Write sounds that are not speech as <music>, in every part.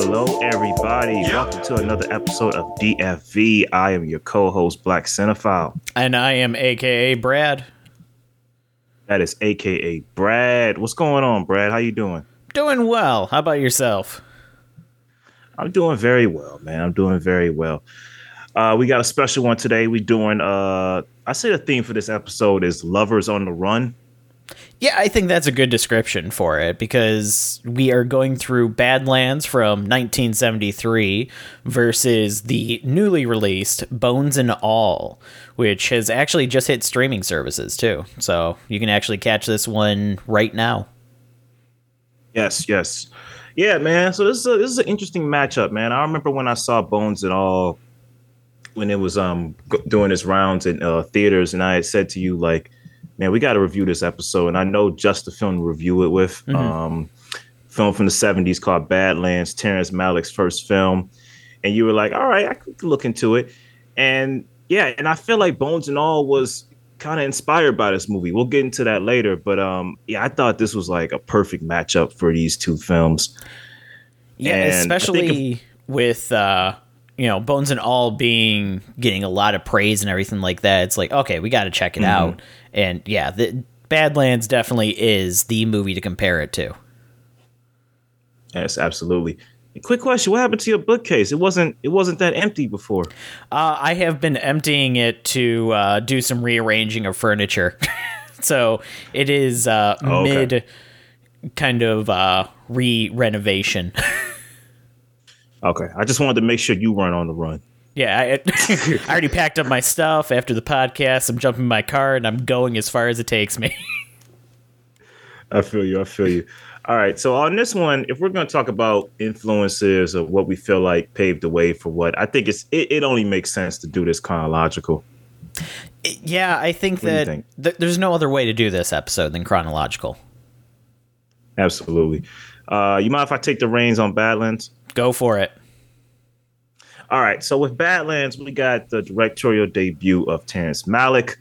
Hello, everybody. Welcome to another episode of DFV. I am your co-host, Black Cinephile. And I am AKA Brad. That is AKA Brad. What's going on, Brad? How you doing? Doing well. How about yourself? I'm doing very well, man. I'm doing very well. Uh, we got a special one today. We doing. Uh, I say the theme for this episode is "Lovers on the Run." Yeah, I think that's a good description for it because we are going through Badlands from 1973 versus the newly released Bones and All, which has actually just hit streaming services too. So you can actually catch this one right now. Yes, yes. Yeah, man. So this is a, this is an interesting matchup, man. I remember when I saw Bones and All when it was um doing its rounds in uh, theaters, and I had said to you like man, we got to review this episode. And I know just the film to review it with. Mm-hmm. Um, film from the 70s called Badlands, Terrence Malick's first film. And you were like, all right, I could look into it. And yeah, and I feel like Bones and All was kind of inspired by this movie. We'll get into that later. But um, yeah, I thought this was like a perfect matchup for these two films. Yeah, and especially if- with uh you know bones and all being getting a lot of praise and everything like that it's like okay we got to check it mm-hmm. out and yeah, the Badlands definitely is the movie to compare it to. Yes, absolutely. Quick question: What happened to your bookcase? It wasn't. It wasn't that empty before. Uh, I have been emptying it to uh, do some rearranging of furniture, <laughs> so it is uh, oh, okay. mid kind of uh, re renovation. <laughs> okay, I just wanted to make sure you weren't on the run. Yeah, I, <laughs> I, already packed up my stuff after the podcast. I'm jumping in my car and I'm going as far as it takes me. <laughs> I feel you. I feel you. All right. So on this one, if we're going to talk about influences of what we feel like paved the way for what, I think it's it, it only makes sense to do this chronological. Yeah, I think what that think? Th- there's no other way to do this episode than chronological. Absolutely. Uh, you mind if I take the reins on Badlands? Go for it. All right. So with Badlands, we got the directorial debut of Terrence Malick.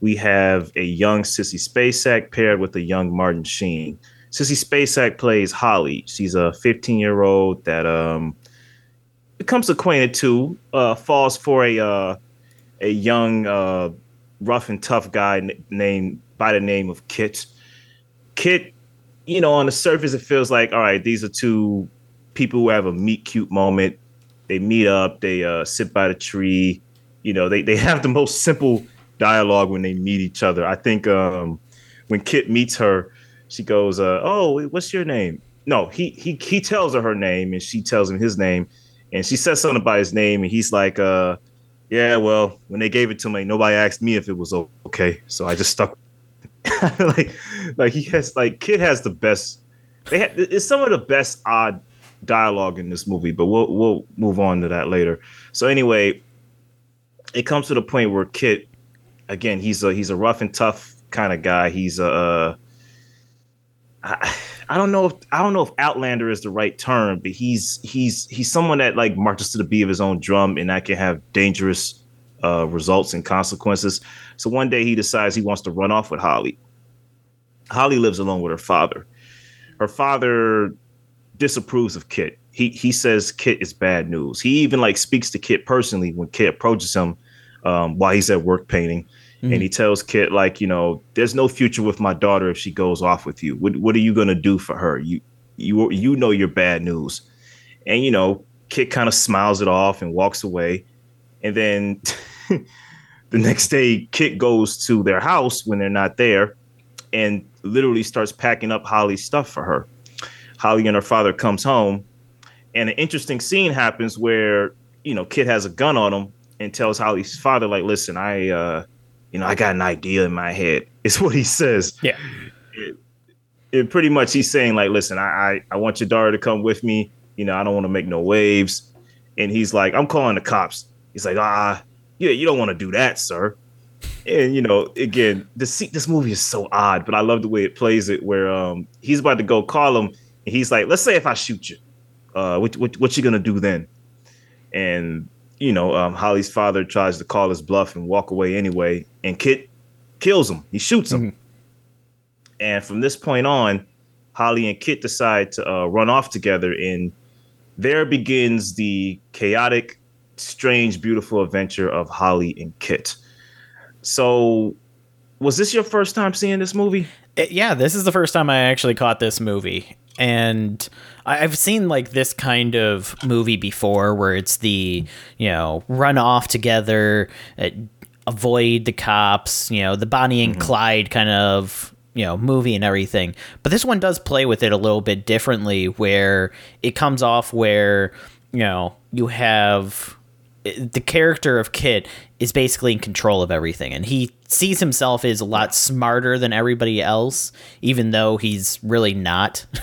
We have a young Sissy Spacek paired with a young Martin Sheen. Sissy Spacek plays Holly. She's a 15 year old that um becomes acquainted to, uh, falls for a uh, a young uh, rough and tough guy named by the name of Kit. Kit, you know, on the surface, it feels like all right. These are two people who have a meet cute moment they meet up, they uh, sit by the tree. You know, they, they <laughs> have the most simple dialogue when they meet each other. I think um, when Kit meets her, she goes, uh, "Oh, what's your name?" No, he he he tells her her name, and she tells him his name, and she says something about his name, and he's like, uh, "Yeah, well, when they gave it to me, nobody asked me if it was okay, so I just stuck." <laughs> like, like he has like Kit has the best. They had it's some of the best odd dialogue in this movie, but we'll we'll move on to that later. So anyway, it comes to the point where Kit, again, he's a he's a rough and tough kind of guy. He's a uh, I, don't know if I don't know if outlander is the right term, but he's he's he's someone that like marches to the beat of his own drum, and that can have dangerous uh, results and consequences. So one day he decides he wants to run off with Holly. Holly lives alone with her father. Her father disapproves of Kit. He he says Kit is bad news. He even like speaks to Kit personally when Kit approaches him um, while he's at work painting, mm-hmm. and he tells Kit like, you know, there's no future with my daughter if she goes off with you. What what are you gonna do for her? You you you know you're bad news, and you know Kit kind of smiles it off and walks away, and then. <laughs> the next day, Kit goes to their house when they're not there and literally starts packing up Holly's stuff for her. Holly and her father comes home, and an interesting scene happens where you know Kit has a gun on him and tells Holly's father like, "Listen, I uh, you know I got an idea in my head." <laughs> It's what he says. Yeah. It, it pretty much he's saying like, "Listen, I, I I want your daughter to come with me. You know, I don't want to make no waves." And he's like, "I'm calling the cops." He's like, "Ah, yeah, you don't want to do that, sir." and you know, again, this this movie is so odd, but I love the way it plays it. Where um, he's about to go call him, he's like, let's say if I shoot you, uh, what, what, what you gonna do then? And you know, um, Holly's father tries to call his bluff and walk away anyway, and Kit kills him. He shoots him. Mm-hmm. And from this point on, Holly and Kit decide to uh, run off together and there begins the chaotic, strange, beautiful adventure of Holly and Kit. So, was this your first time seeing this movie? It, yeah, this is the first time I actually caught this movie. And I've seen like this kind of movie before where it's the, you know, run off together, uh, avoid the cops, you know, the Bonnie and mm-hmm. Clyde kind of you know movie and everything but this one does play with it a little bit differently where it comes off where you know you have the character of Kit is basically in control of everything, and he sees himself as a lot smarter than everybody else, even though he's really not. <laughs>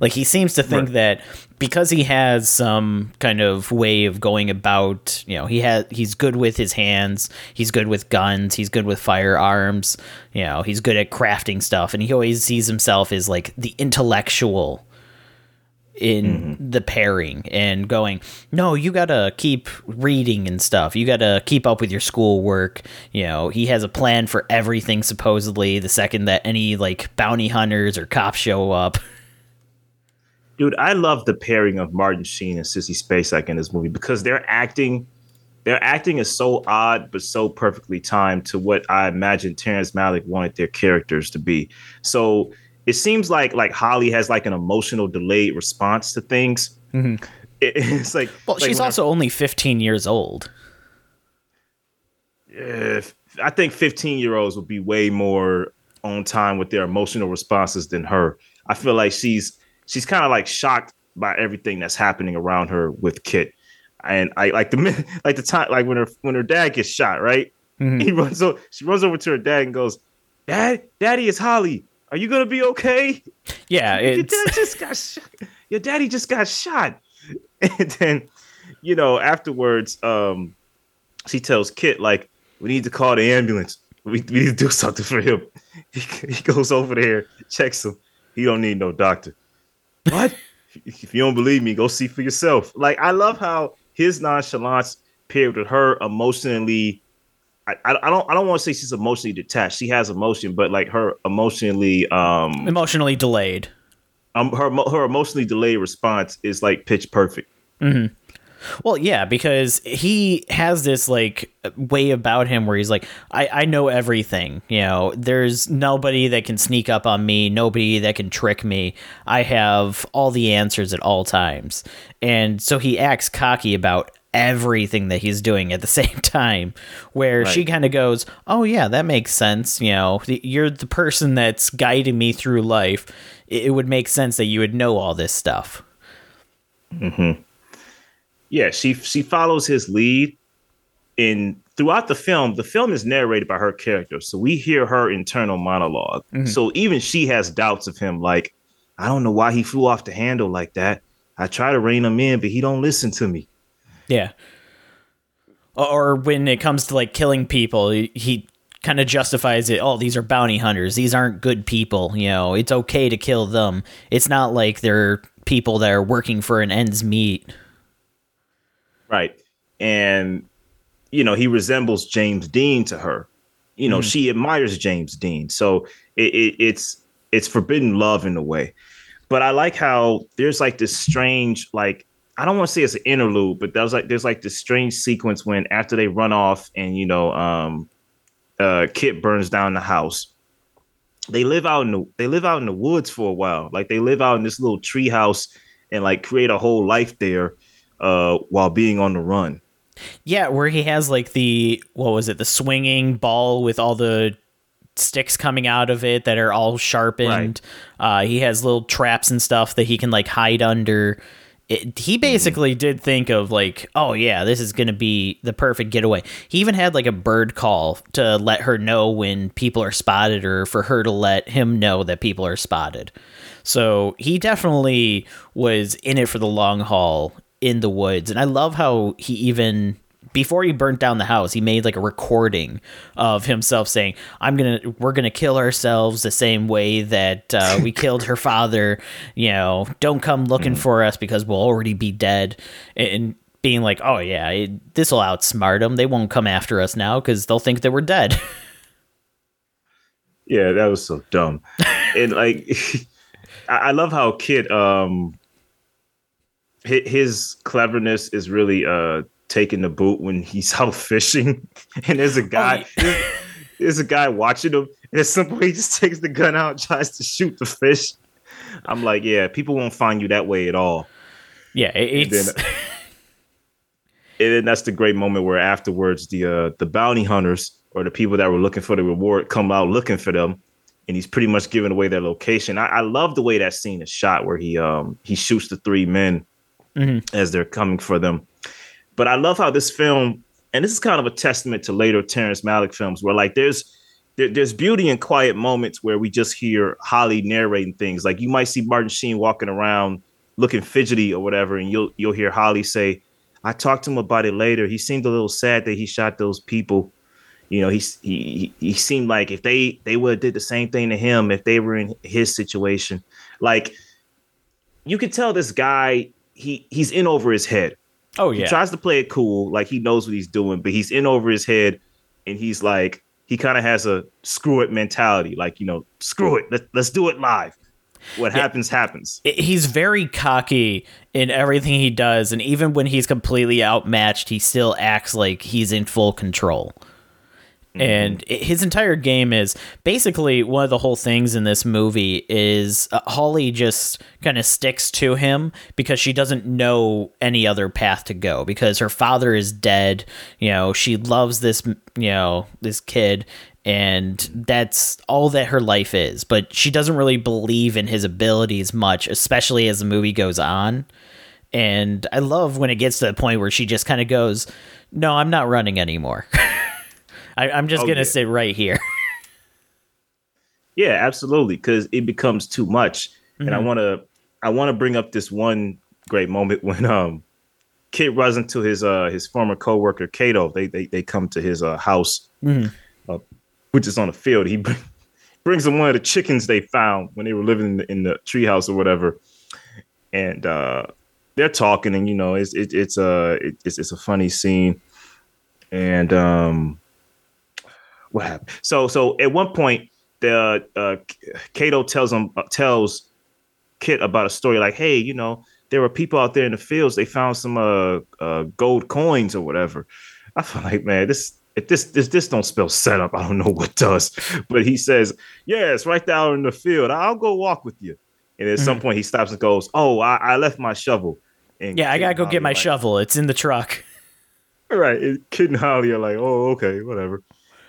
like he seems to think right. that because he has some kind of way of going about, you know, he has he's good with his hands, he's good with guns, he's good with firearms, you know, he's good at crafting stuff, and he always sees himself as like the intellectual in mm-hmm. the pairing and going, no, you gotta keep reading and stuff. You gotta keep up with your schoolwork. You know, he has a plan for everything supposedly the second that any like bounty hunters or cops show up. <laughs> Dude, I love the pairing of Martin Sheen and Sissy Spacek in this movie because their acting their acting is so odd but so perfectly timed to what I imagine Terrence Malick wanted their characters to be. So it seems like like Holly has like an emotional delayed response to things. Mm-hmm. <laughs> It, it's like well, like she's also I, only 15 years old. If I think 15 year olds would be way more on time with their emotional responses than her. I feel like she's she's kind of like shocked by everything that's happening around her with Kit. And I like the <laughs> like the time like when her when her dad gets shot, right? Mm-hmm. He runs over she runs over to her dad and goes, Dad, Daddy is Holly. Are you gonna be okay? Yeah, <laughs> your dad just got <laughs> shot. Your daddy just got shot. And then, you know, afterwards, um, she tells Kit like, "We need to call the ambulance. We, we need to do something for him." He, he goes over there, checks him. He don't need no doctor. What? if you don't believe me, go see for yourself. Like I love how his nonchalance paired with her emotionally I, I don't I don't want to say she's emotionally detached. She has emotion, but like her emotionally um emotionally delayed. Um, her her emotionally delayed response is like pitch perfect. Mm-hmm. Well, yeah, because he has this like way about him where he's like, I, I know everything. You know, there's nobody that can sneak up on me, nobody that can trick me. I have all the answers at all times. And so he acts cocky about everything that he's doing at the <laughs> same time where right. she kind of goes oh yeah that makes sense you know you're the person that's guiding me through life it would make sense that you would know all this stuff mm-hmm. Yeah she she follows his lead in throughout the film the film is narrated by her character so we hear her internal monolog mm-hmm. so even she has doubts of him like i don't know why he flew off the handle like that i try to rein him in but he don't listen to me yeah. Or when it comes to like killing people, he kind of justifies it. Oh, these are bounty hunters. These aren't good people. You know, it's okay to kill them. It's not like they're people that are working for an ends meet. Right. And, you know, he resembles James Dean to her. You know, mm. she admires James Dean. So it, it, it's it's forbidden love in a way. But I like how there's like this strange, like I don't want to say it's an interlude, but there's like there's like this strange sequence when after they run off and you know um uh Kit burns down the house. They live out in the they live out in the woods for a while. Like they live out in this little tree house and like create a whole life there uh while being on the run. Yeah, where he has like the what was it, the swinging ball with all the sticks coming out of it that are all sharpened. Right. Uh he has little traps and stuff that he can like hide under it, he basically mm-hmm. did think of like, oh yeah, this is gonna be the perfect getaway. He even had like a bird call to let her know when people are spotted, or for her to let him know that people are spotted. So he definitely was in it for the long haul in the woods, and I love how he even before he burnt down the house, he made like a recording of himself saying, "I'm gonna, we're gonna kill ourselves the same way that uh, <laughs> we killed her father. You know, don't come looking mm. for us because we'll already be dead." And being like, "Oh yeah, this will outsmart them. They won't come after us now because they'll think that we're dead." <laughs> yeah, that was so dumb. and like, <laughs> I love how Kit um his cleverness is really uh taking the boot when he's <laughs> out fishing, and there's a guy. Oh, yeah. there's, a guy watching him, and at some point he just takes the gun out and tries to shoot the fish. I'm like, yeah, people won't find you that way at all. Yeah, it's. And then, and then that's the great moment where afterwards the uh, the bounty hunters or the people that were looking for the reward come out looking for them, and he's pretty much giving away their location. I, I love the way that scene is shot, where he um he shoots the three men mm-hmm. as they're coming for them. But I love how this film, and this is kind of a testament to later Terrence Malick films, where like there's there, there's beauty in quiet moments where we just hear Holly narrating things. Like you might see Martin Sheen walking around looking fidgety or whatever, and you'll you'll hear Holly say, "I talked to him about it later. He seemed a little sad that he shot those people. You know, he he he seemed like if they they would have did the same thing to him if they were in his situation. Like you could tell this guy he he's in over his head. Oh yeah, he tries to play it cool, like he knows what he's doing, but he's in over his head, and he's like he kind of has a screw it mentality, like you know, screw it, let, let's do it live. What yeah. happens happens. He's very cocky in everything he does, and even when he's completely outmatched, he still acts like he's in full control. Mm-hmm. And his entire game is basically one of the whole things in this movie is uh, Holly just kind of sticks to him because she doesn't know any other path to go because her father is dead. You know, she loves this, you know, this kid and that's all that her life is. But she doesn't really believe in his abilities much, especially as the movie goes on. And I love when it gets to the point where she just kind of goes, No, I'm not running anymore. <laughs> I, am just oh, gonna yeah. sit right here. <laughs> yeah, absolutely, because it becomes too much, mm-hmm. and I mm-hmm. want to I want to bring up this one great moment when um Kit runs into his uh his former coworker Cato. They they they come to his uh house, mm-hmm. uh, which is on the field. He <laughs> brings them one of the chickens they found when they were living in the, in the treehouse or whatever, and uh they're talking, and you know it's it, it's a it, it's it's a funny scene, and um what happened? So so at one point, the uh, Cato tells him uh, tells Kit about a story like, hey, you know, there were people out there in the fields. They found some uh, uh gold coins or whatever. I feel like man, this if this this this don't spell setup, I don't know what does. But he says, yeah, it's right there in the field. I'll go walk with you. And at mm-hmm. some point, he stops and goes, "Oh, I, I left my shovel." And yeah, I gotta go get my like, shovel. It's in the truck. All right, and Kit and Holly are like, "Oh, okay, whatever."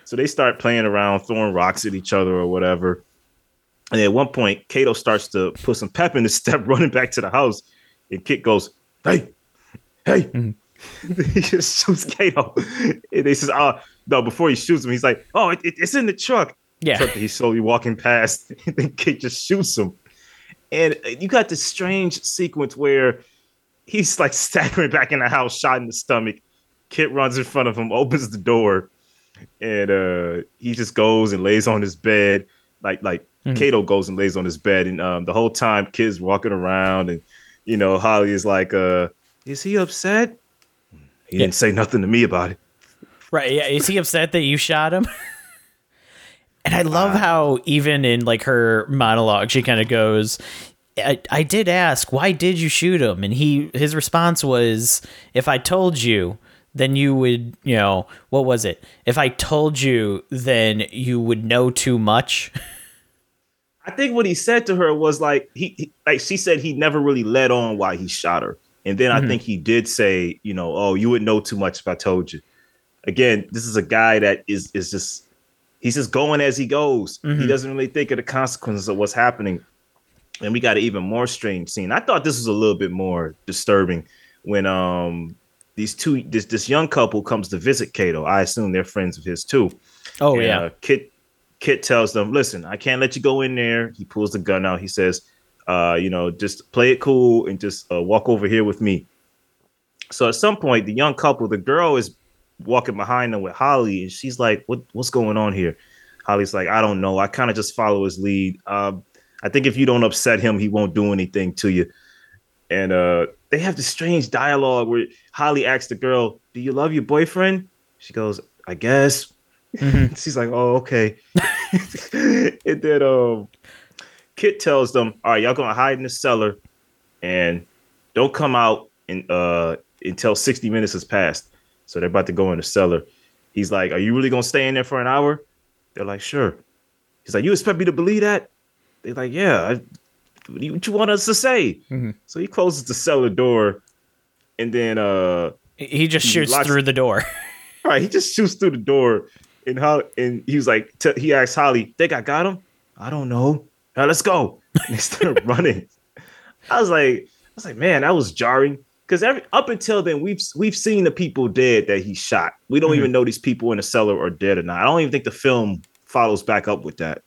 So they start playing around, throwing rocks at each other or whatever. And at one point, Cato starts to put some pep in his step, <laughs> running back to the house. And Kit goes, Hey, hey. Mm-hmm. <laughs> he just shoots Cato. And he says, Oh, no, before he shoots him, he's like, Oh, it, it, it's in the truck. Yeah. Truck he's slowly walking past. <laughs> And then Kit just shoots him. And you got this strange sequence where he's like staggering back in the house, shot in the stomach. Kit runs in front of him, opens the door, and uh, he just goes and lays on his bed, like like mm-hmm. Cato goes and lays on his bed, and um, the whole time kids walking around, and you know Holly is like, uh, "Is he upset?" He yeah. didn't say nothing to me about it. Right? Yeah. Is he upset that you shot him? <laughs> and I love uh, how even in like her monologue, she kind of goes, I, I did ask why did you shoot him and he his response was if i told you then you would, you know, what was it? If I told you, then you would know too much. I think what he said to her was like he, he like she said he never really let on why he shot her. And then mm-hmm. I think he did say, you know, oh, you would know too much if I told you. Again, this is a guy that is is just he's just going as he goes. Mm-hmm. He doesn't really think of the consequences of what's happening. And we got an even more strange scene. I thought this was a little bit more disturbing when um these two this this young couple comes to visit Cato. I assume they're friends of his too. Oh and, yeah. Uh, Kit Kit tells them, "Listen, I can't let you go in there." He pulls the gun out. He says, uh, "You know, just play it cool and just uh, walk over here with me." So at some point, the young couple, the girl is walking behind them with Holly, and she's like, "What what's going on here?" Holly's like, "I don't know. I kind of just follow his lead. Um, I think if you don't upset him, he won't do anything to you." And uh, they have this strange dialogue where Holly asks the girl, "Do you love your boyfriend?" She goes, "I guess." Mm-hmm. <laughs> She's like, "Oh, okay." <laughs> and then um, Kit tells them, "All right, y'all gonna hide in the cellar, and don't come out in, uh, until 60 minutes has passed. So they're about to go in the cellar. He's like, Are you really gonna stay in there for an hour? They're like, Sure. He's like, You expect me to believe that? They're like, Yeah. I, what, do you, what you want us to say? Mm-hmm. So he closes the cellar door, and then uh, He just He shoots locks- through the door. <laughs> right, he just shoots through the door, and how and he was like, t- he asked Holly, "Think I got him? I don't know. All right, let's go." <laughs> And they started <laughs> running. I was like, I was like, man, that was jarring because every up until then we've we've seen the people dead that he shot. We don't Mhm. even know these people in the cellar are dead or not. I don't even think the film follows back up with that.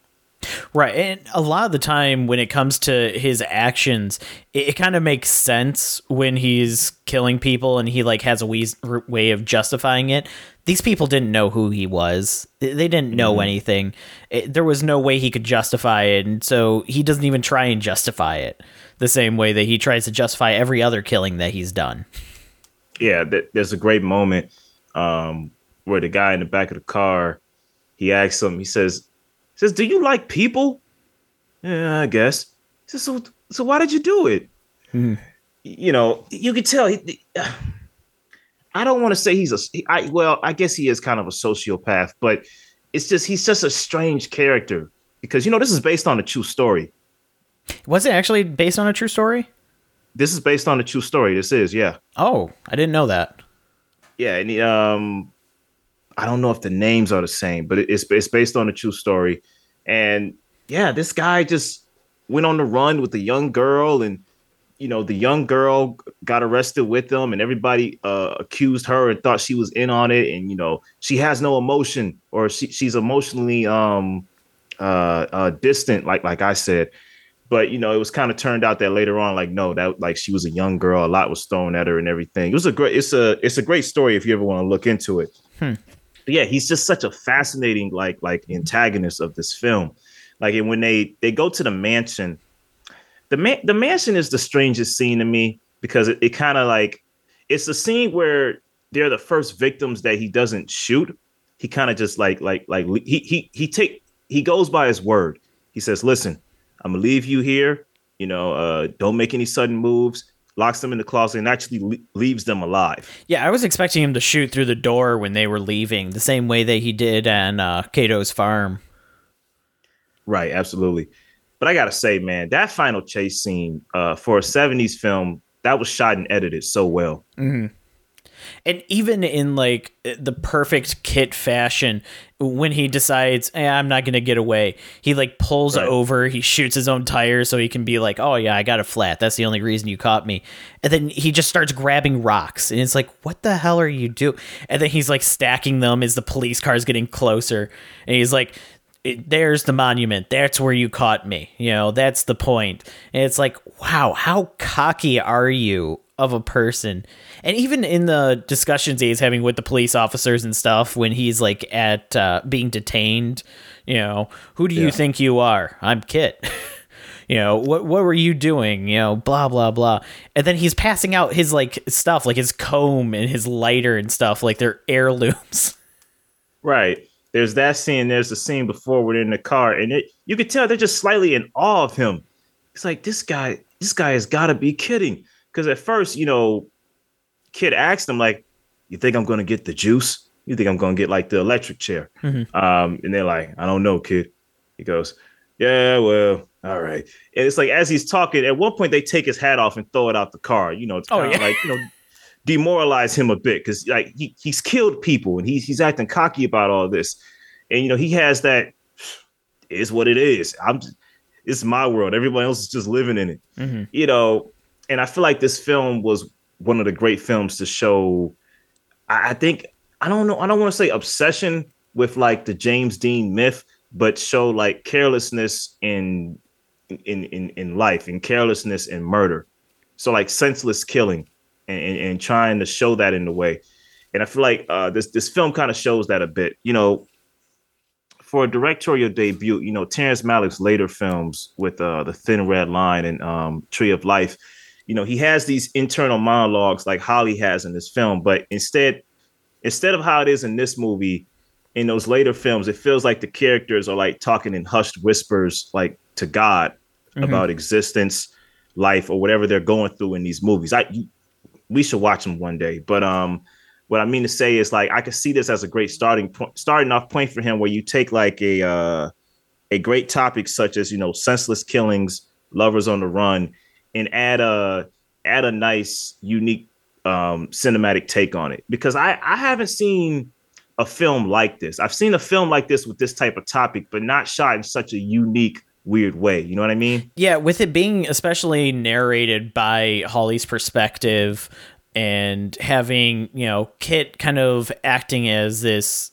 Right. And a lot of the time when it comes to his actions, it, it kind of makes sense when he's killing people and he like has a wee- way of justifying it. These people didn't know who he was. They didn't know anything. It, there was no way he could justify it, and so he doesn't even try and justify it the same way that he tries to justify every other killing that he's done. yeah, th- there's a great moment um, where the guy in the back of the car, he asks him, he says, says, "Do you like people?" Yeah, I guess. He says, "So, so why did you do it?" Hmm. You know, you could tell. He, <sighs> I don't want to say he's a. well, I guess he is kind of a sociopath, but it's just he's just a strange character because you know this is based on a true story. Was it actually based on a true story? This is based on a true story. This is, yeah. Oh, I didn't know that. yeah, and he, um, I don't know if the names are the same, but it's it's based on a true story, and yeah, this guy just went on the run with a young girl, and you know the young girl got arrested with them, and everybody uh, accused her and thought she was in on it, and you know she has no emotion or she she's emotionally um uh, uh distant, like like I said. But you know, it was kind of turned out that later on, like no, that like she was a young girl, a lot was thrown at her and everything. It was a great, it's a it's a great story if you ever want to look into it. Hmm. But yeah, he's just such a fascinating like like antagonist of this film. Like and when they they go to the mansion, the man the mansion is the strangest scene to me because it, it kind of like it's a scene where they're the first victims that he doesn't shoot. He kind of just like like like he he he take he goes by his word. He says, "Listen, I'm gonna leave you here. You know, uh, don't make any sudden moves." Locks them in the closet and actually le- leaves them alive. Yeah, I was expecting him to shoot through the door when they were leaving, the same way that he did on uh, Cato's farm. Right, absolutely. But I gotta say, man, that final chase scene uh, for a '70s film that was shot and edited so well. And even in like the perfect kit fashion, when he decides, eh, I'm not going to get away, he like pulls Right. over, he shoots his own tire so he can be like, oh yeah, I got a flat. That's the only reason you caught me. And then he just starts grabbing rocks. And it's like, what the hell are you doing? And then he's like stacking them as the police car's getting closer. And he's like, there's the monument. That's where you caught me. You know, that's the point. And it's like, wow, how cocky are you of a person? And even in the discussions he's having with the police officers and stuff, when he's like at uh, being detained, you know, who do you Yeah. think you are? I'm Kit. <laughs> you know, what what were you doing? You know, blah blah blah. And then he's passing out his like stuff, like his comb and his lighter and stuff, like they're <laughs> heirlooms. Right. There's that scene. There's the scene before we're in the car, and it you could tell they're just slightly in awe of him. It's like this guy, this guy has got to be kidding. Because at first, you know, kid asked him like, "You think I'm gonna get the juice? You think I'm gonna get like the electric chair?" Mhm. Um, and they're like, "I don't know, kid." He goes, "Yeah, well, all right." And it's like as he's talking, at one point they take his hat off and throw it out the car. You know, it's Oh, kind of yeah. like you know demoralize him a bit because like he, he's killed people and he's he's acting cocky about all this and you know he has that is what it is i'm it's my world everybody else is just living in it Mhm. you know and i feel like this film was one of the great films to show i, I think i don't know i don't want to say obsession with like the james dean myth but show like carelessness in in in, in life and carelessness in murder so like senseless killing and, and, and trying to show that in the way. And I feel like uh, this this film kind of shows that a bit. You know, for a directorial debut, you know, Terrence Malick's later films with uh, The Thin Red Line and um, Tree of Life, you know, he has these internal monologues like Holly has in this film, but instead, instead of how it is in this movie, in those later films, it feels like the characters are like talking in hushed whispers, like to God Mhm. about existence, life or whatever they're going through in these movies. I we should watch them one day. But um, what I mean to say is like I could see this as a great starting point, starting off point for him, where you take like a uh, a great topic such as you know senseless killings, lovers on the run, and add a add a nice unique um, cinematic take on it. Because I I haven't seen a film like this. I've seen a film like this with this type of topic, but not shot in such a unique weird way. You know what I mean? Yeah, with it being especially narrated by Holly's perspective and having, you know, Kit kind of acting as this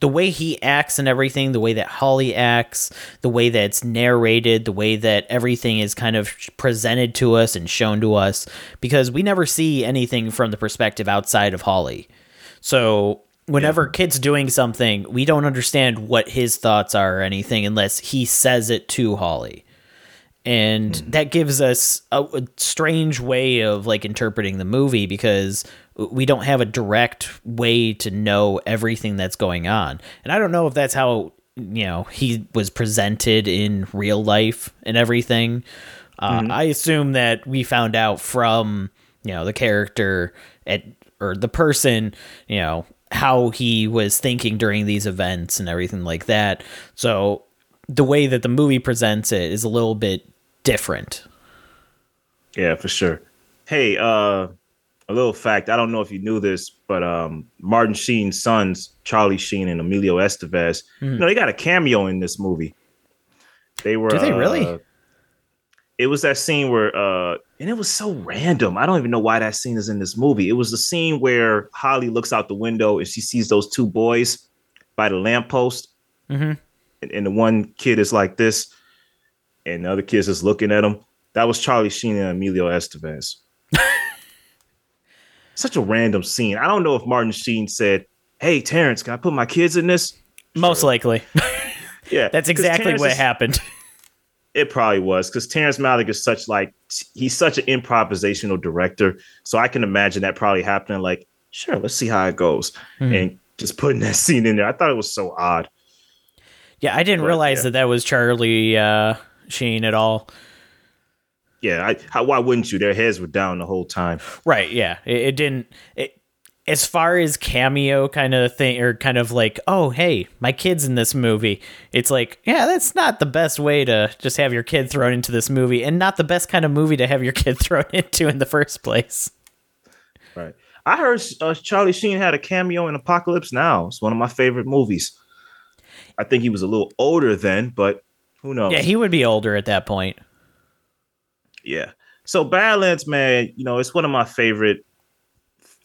the way he acts and everything, the way that Holly acts, the way that it's narrated, the way that everything is kind of presented to us and shown to us, because we never see anything from the perspective outside of Holly. So whenever yeah. Kit's doing something, we don't understand what his thoughts are or anything unless he says it to Holly. And mm. that gives us a, a, strange way of like interpreting the movie because we don't have a direct way to know everything that's going on. And I don't know if that's how, you know, he was presented in real life and everything. Uh, mm-hmm. I assume that we found out from, you know, the character at or the person, you know, how he was thinking during these events and everything like that. So the way that the movie presents it is a little bit different. Yeah, for sure. Hey, uh a little fact, I don't know if you knew this, but um Martin Sheen's sons, Charlie Sheen and Emilio Estevez, mm. you know, they got a cameo in this movie. They were Do they really? Uh, it was that scene where uh and it was so random. I don't even know why that scene is in this movie. It was the scene where Holly looks out the window and she sees those two boys by the lamppost. Mm-hmm. And, and the one kid is like this, and the other kid's just looking at him. That was Charlie Sheen and Emilio Estevez. Such a random scene. I don't know if Martin Sheen said, Hey, Terrence, can I put my kids in this? Most sure. likely. <laughs> yeah. <laughs> That's exactly what is, happened. <laughs> It probably was because Terrence Malick is such like he's such an improvisational director. So I can imagine that probably happening. Like, sure, let's see how it goes, mm. and just putting that scene in there. I thought it was so odd. Yeah, I didn't but, realize yeah. that that was Charlie uh, Sheen at all. Yeah, I, how, why wouldn't you? Their heads were down the whole time. Right. Yeah, it, it didn't. It, as far as cameo kind of thing or kind of like oh hey my kid's in this movie it's like yeah that's not the best way to just have your kid thrown into this movie and not the best kind of movie to have your kid <laughs> thrown into in the first place right i heard uh, charlie sheen had a cameo in apocalypse now it's one of my favorite movies i think he was a little older then but who knows yeah he would be older at that point yeah so badlands man you know it's one of my favorite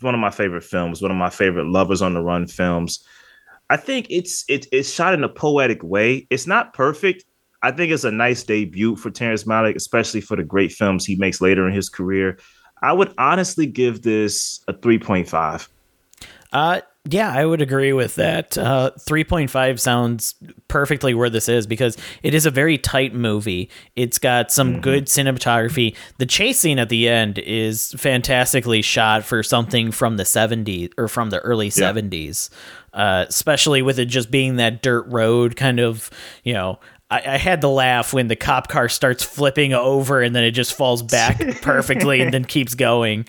one of my favorite films, one of my favorite lovers on the run films. I think it's it, it's shot in a poetic way. It's not perfect. I think it's a nice debut for Terrence Malick, especially for the great films he makes later in his career. I would honestly give this a 3.5. Uh yeah, I would agree with that. Uh, 3.5 sounds perfectly where this is because it is a very tight movie. It's got some mm-hmm. good cinematography. The chase scene at the end is fantastically shot for something from the 70s or from the early yeah. 70s, uh, especially with it just being that dirt road kind of, you know. I, I had to laugh when the cop car starts flipping over and then it just falls back <laughs> perfectly and then keeps going.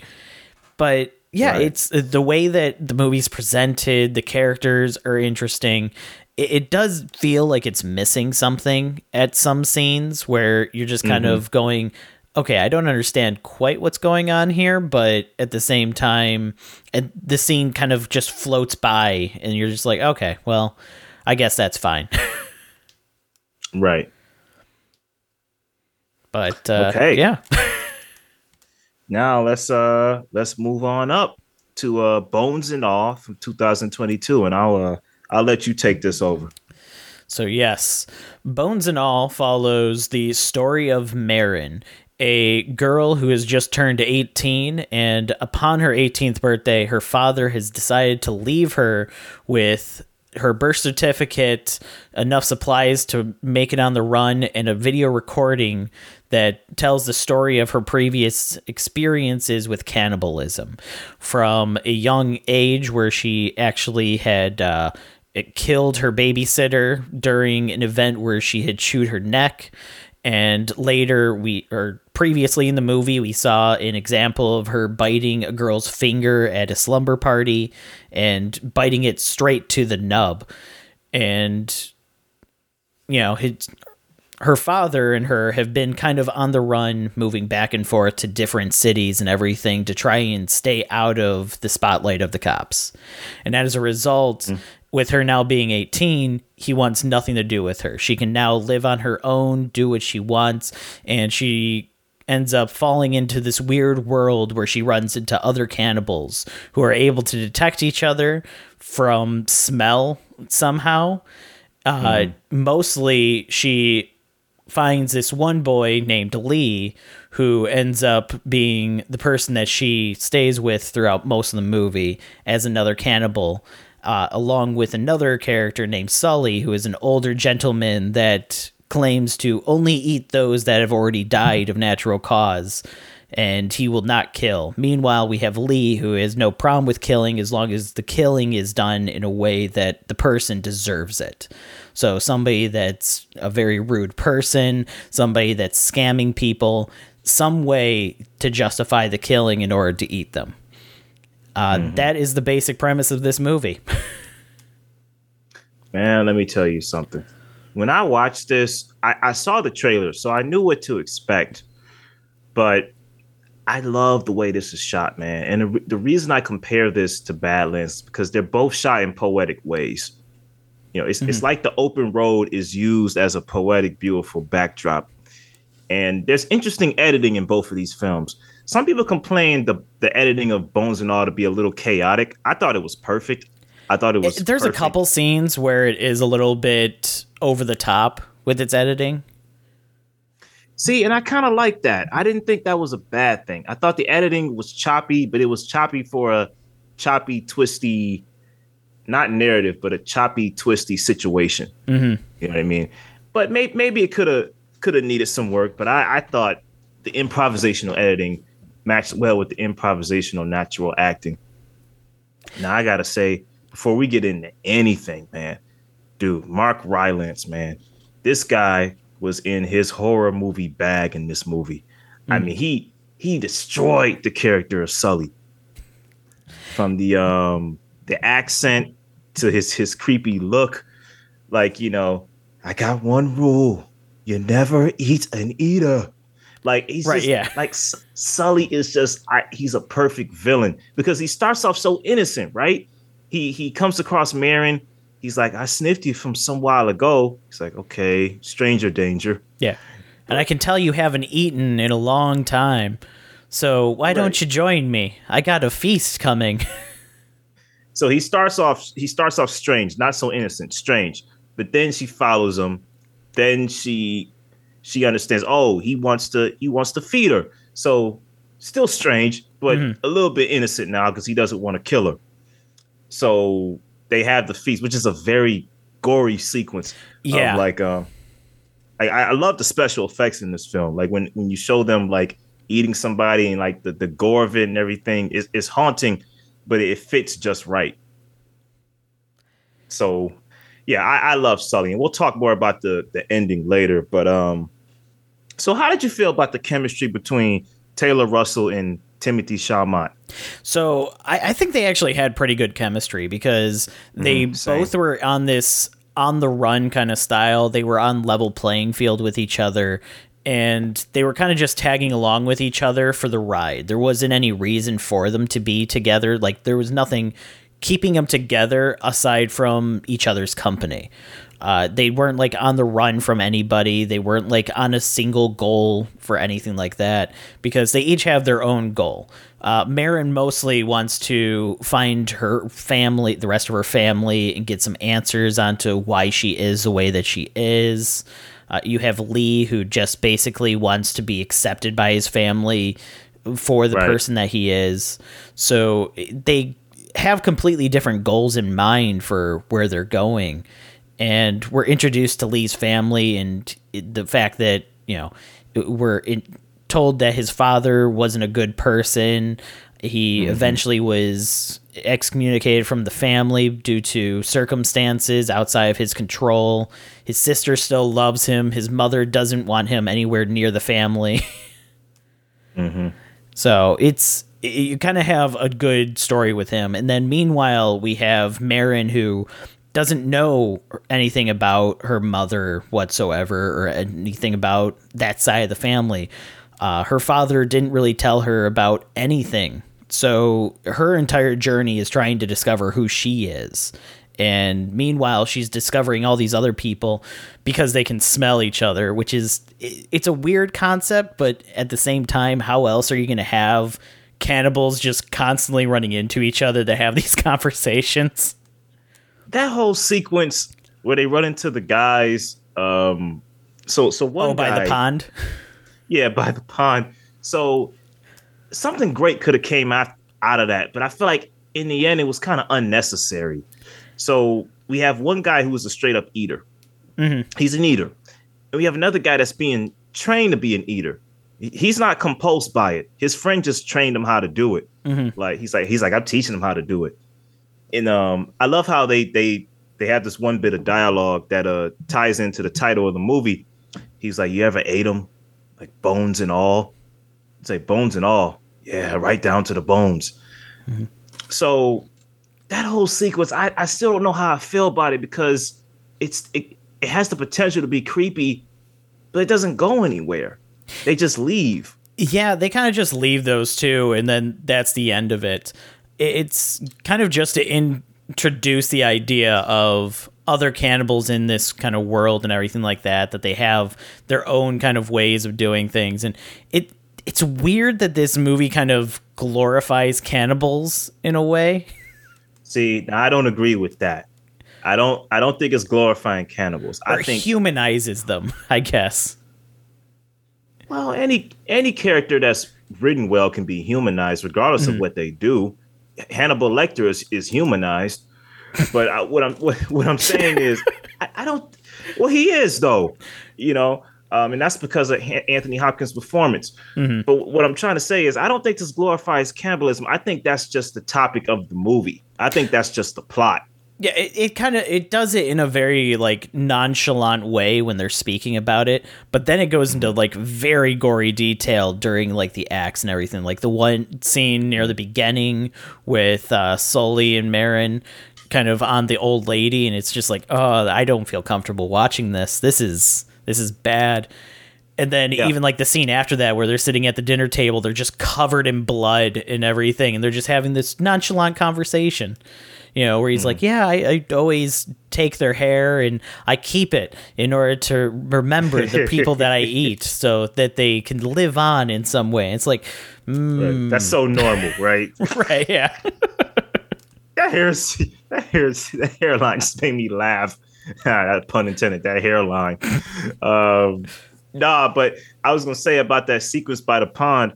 But yeah, right. it's uh, the way that the movie's presented, the characters are interesting. It, it, does feel like it's missing something at some scenes where you're just kind mm-hmm. of going, okay, I don't understand quite what's going on here, but at the same time, and the scene kind of just floats by, and you're just like, okay, well, I guess that's fine. <laughs> right. But uh, okay, yeah. <laughs> now let's uh let's move on up to uh Bones and All from 2022, and I'll uh I'll let you take this over. So yes, Bones and All follows the story of Maren, a girl who has just turned 18 and upon her 18th birthday her father has decided to leave her with her birth certificate, enough supplies to make it on the run, and a video recording that tells the story of her previous experiences with cannibalism from a young age where she actually had uh, killed her babysitter during an event where she had chewed her neck And later, we or previously in the movie, we saw an example of her biting a girl's finger at a slumber party and biting it straight to the nub. And you know, his, her father and her have been kind of on the run, moving back and forth to different cities and everything to try and stay out of the spotlight of the cops. And as a result, mm. with her now being 18, he wants nothing to do with her. She can now live on her own, do what she wants, and she ends up falling into this weird world where she runs into other cannibals who are able to detect each other from smell somehow. Uh, mm. Mostly, she finds this one boy named Lee who ends up being the person that she stays with throughout most of the movie as another cannibal. Uh, along with another character named Sully, who is an older gentleman that claims to only eat those that have already died of natural cause, and he will not kill. Meanwhile, we have Lee, who has no problem with killing as long as the killing is done in a way that the person deserves it. So somebody that's a very rude person, somebody that's scamming people, some way to justify the killing in order to eat them. Uh, mm-hmm. that is the basic premise of this movie. <laughs> Man, let me tell you something. When I watched this, I, I saw the trailer, so I knew what to expect. But I love the way this is shot, man. And the, the reason I compare this to Badlands is because they're both shot in poetic ways. You know, it's mm-hmm. it's like the open road is used as a poetic, beautiful backdrop. And there's interesting editing in both of these films. Some people complain the the editing of Bones and All to be a little chaotic. I thought it was perfect. I thought it was. There's perfect. a couple scenes where it is a little bit over the top with its editing. See, and I kind of like that. I didn't think that was a bad thing. I thought the editing was choppy, but it was choppy for a choppy, twisty not narrative, but a choppy, twisty situation. Mm-hmm. You know what I mean? But may, maybe it could have could have needed some work. But I, I thought the improvisational editing matched well with the improvisational natural acting. Now I gotta say, before we get into anything, man, dude, Mark Rylance, man, this guy was in his horror movie bag in this movie. Mm-hmm. I mm. mean, he he destroyed the character of Sully from the um the accent to his his creepy look. Like, you know, I got one rule. You never eat an eater. Like he's right, just, yeah. like Sully is just I, he's a perfect villain because he starts off so innocent, right? He he comes across Maren. He's like, I sniffed you from some while ago. He's like, okay, stranger danger. Yeah, and I can tell you haven't eaten in a long time. So why right. don't you join me? I got a feast coming. <laughs> So he starts off he starts off strange, not so innocent, strange. But then she follows him. Then she she understands, oh, he wants to he wants to feed her. So still strange, but mm-hmm. a little bit innocent now because he doesn't want to kill her. So they have the feast, which is a very gory sequence. Yeah, like um, I, I love the special effects in this film. Like when when you show them like eating somebody and like the the gore of it and everything is is haunting but it fits just right. So, yeah, I, I love Sully, and we'll talk more about the the ending later. But um, so how did you feel about the chemistry between Taylor Russell and Timothée Chalamet? So I, I think they actually had pretty good chemistry because they mm, both were on this on the run kind of style. They were on level playing field with each other and they were kind of just tagging along with each other for the ride. There wasn't any reason for them to be together. Like there was nothing keeping them together aside from each other's company. Uh, they weren't like on the run from anybody. They weren't like on a single goal for anything like that because they each have their own goal. Uh, Maren mostly wants to find her family, the rest of her family, and get some answers onto why she is the way that she is. Uh, you have Lee, who just basically wants to be accepted by his family for the right. person that he is. So they have completely different goals in mind for where they're going. And we're introduced to Lee's family and the fact that, you know, we're in, told that his father wasn't a good person He mm-hmm. eventually was excommunicated from the family due to circumstances outside of his control. His sister still loves him. His mother doesn't want him anywhere near the family. <laughs> mm-hmm. So it's you kind of have a good story with him, and then meanwhile we have Maren who doesn't know anything about her mother whatsoever or anything about that side of the family. Uh, her father didn't really tell her about anything. So her entire journey is trying to discover who she is. And meanwhile, she's discovering all these other people because they can smell each other, which is it's a weird concept, but at the same time, how else are you going to have cannibals just constantly running into each other to have these <laughs> conversations? That whole sequence where they run into the guys. Um, so so one oh, by guy, the pond. Yeah, <laughs> by the pond. So something great could have came out out of that, but I feel like in the end it was kind of unnecessary. So we have one guy who is a straight up eater. Mm-hmm. He's an eater, and we have another guy that's being trained to be an eater. He's not compulsed by it. His friend just trained him how to do it. Mm-hmm. Like he's like he's like I'm teaching him how to do it and um, I love how they they they have this one bit of dialogue that uh ties into the title of the movie. He's like, "You ever ate them, like bones and all?" It's like bones and all. Yeah, right down to the bones. Mm-hmm. So that whole sequence, I, I still don't know how I feel about it because it's it, it has the potential to be creepy, but it doesn't go anywhere. They just leave. Yeah, they kind of just leave those two, and then that's the end of it it's kind of just to introduce the idea of other cannibals in this kind of world and everything like that that they have their own kind of ways of doing things. And it it's weird that this movie kind of glorifies cannibals in a way. See i don't agree with that. I don't i don't think it's glorifying cannibals. Or i think humanizes them <laughs> i guess. Well any any character that's written well can be humanized regardless mm-hmm. of what they do Hannibal Lecter is, is humanized, but I, what I'm <laughs> what, what, I'm saying is I, I, don't. Well, he is though, you know, um, and that's because of Anthony Hopkins' performance. Mm-hmm. But what I'm trying to say is I don't think this glorifies cannibalism. I think that's just the topic of the movie. I think that's just the plot. Yeah, it, it kind of it does it in a very like nonchalant way when they're speaking about it, but then it goes into like very gory detail during like the acts and everything. Like the one scene near the beginning with uh Sully and Maren kind of on the old lady and it's just like, "Oh, I don't feel comfortable watching this. This is this is bad." And then yeah. even like the scene after that where they're sitting at the dinner table, they're just covered in blood and everything and they're just having this nonchalant conversation you know, where he's mm like, yeah, I, I, always take their hair and I keep it in order to remember the people that I <laughs> eat so that they can live on in some way. It's like, mm. that's so normal, right? <laughs> right. Yeah. <laughs> that hair's that hair's that hairline just made me laugh. that pun intended. That hairline. um, nah, but I was gonna say about that sequence by the pond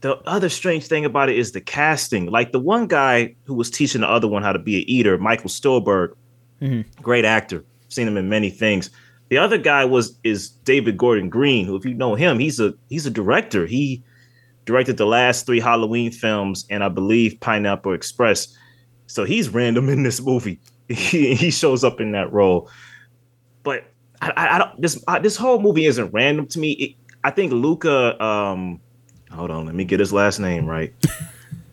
the other strange thing about it is the casting. Like the one guy who was teaching the other one how to be an eater, Michael Stuhlbarg, mm-hmm. great actor. Seen him in many things. The other guy was is David Gordon Green, who, if you know him, he's a he's a director. He directed the last three Halloween films, and I believe Pineapple Express. So he's random in this movie. <laughs> He, he shows up in that role, but I, I, I don't. This I, this whole movie isn't random to me. It, I think Luca. Um, hold on, let me get his last name right.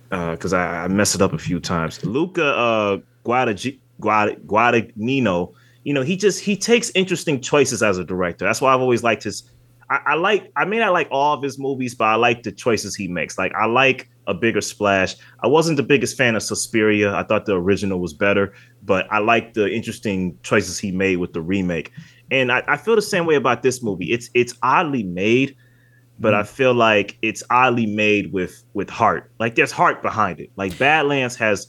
because <laughs> uh, I, I messed it up a few times. Luca uh, Guadag- Guad- Guadagnino, you know, he just he takes interesting choices as a director. That's why I've always liked his. I, I, like. I may not like all of his movies, but I like the choices he makes. Like I like a bigger splash. I wasn't the biggest fan of Suspiria. I thought the original was better, but I like the interesting choices he made with the remake. And I, I feel the same way about this movie. It's it's oddly made but mm. I feel like it's oddly made with with heart. Like there's heart behind it. Like Badlands has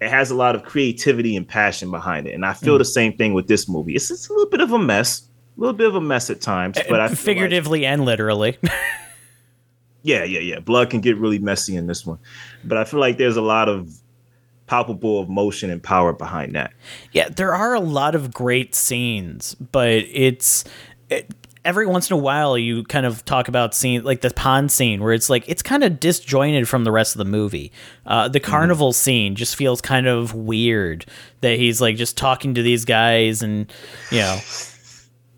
it has a lot of creativity and passion behind it, and I feel mm. the same thing with this movie. It's, it's a little bit of a mess, a little bit of a mess at times, but I figuratively like, and literally. <laughs> yeah, yeah, yeah. Blood can get really messy in this one, but I feel like there's a lot of palpable emotion and power behind that. Yeah, there are a lot of great scenes, but it's it, every once in a while you kind of talk about scene like the pond scene where it's like it's kind of disjointed from the rest of the movie. Uh, the carnival scene just feels kind of weird that he's like just talking to these guys and you know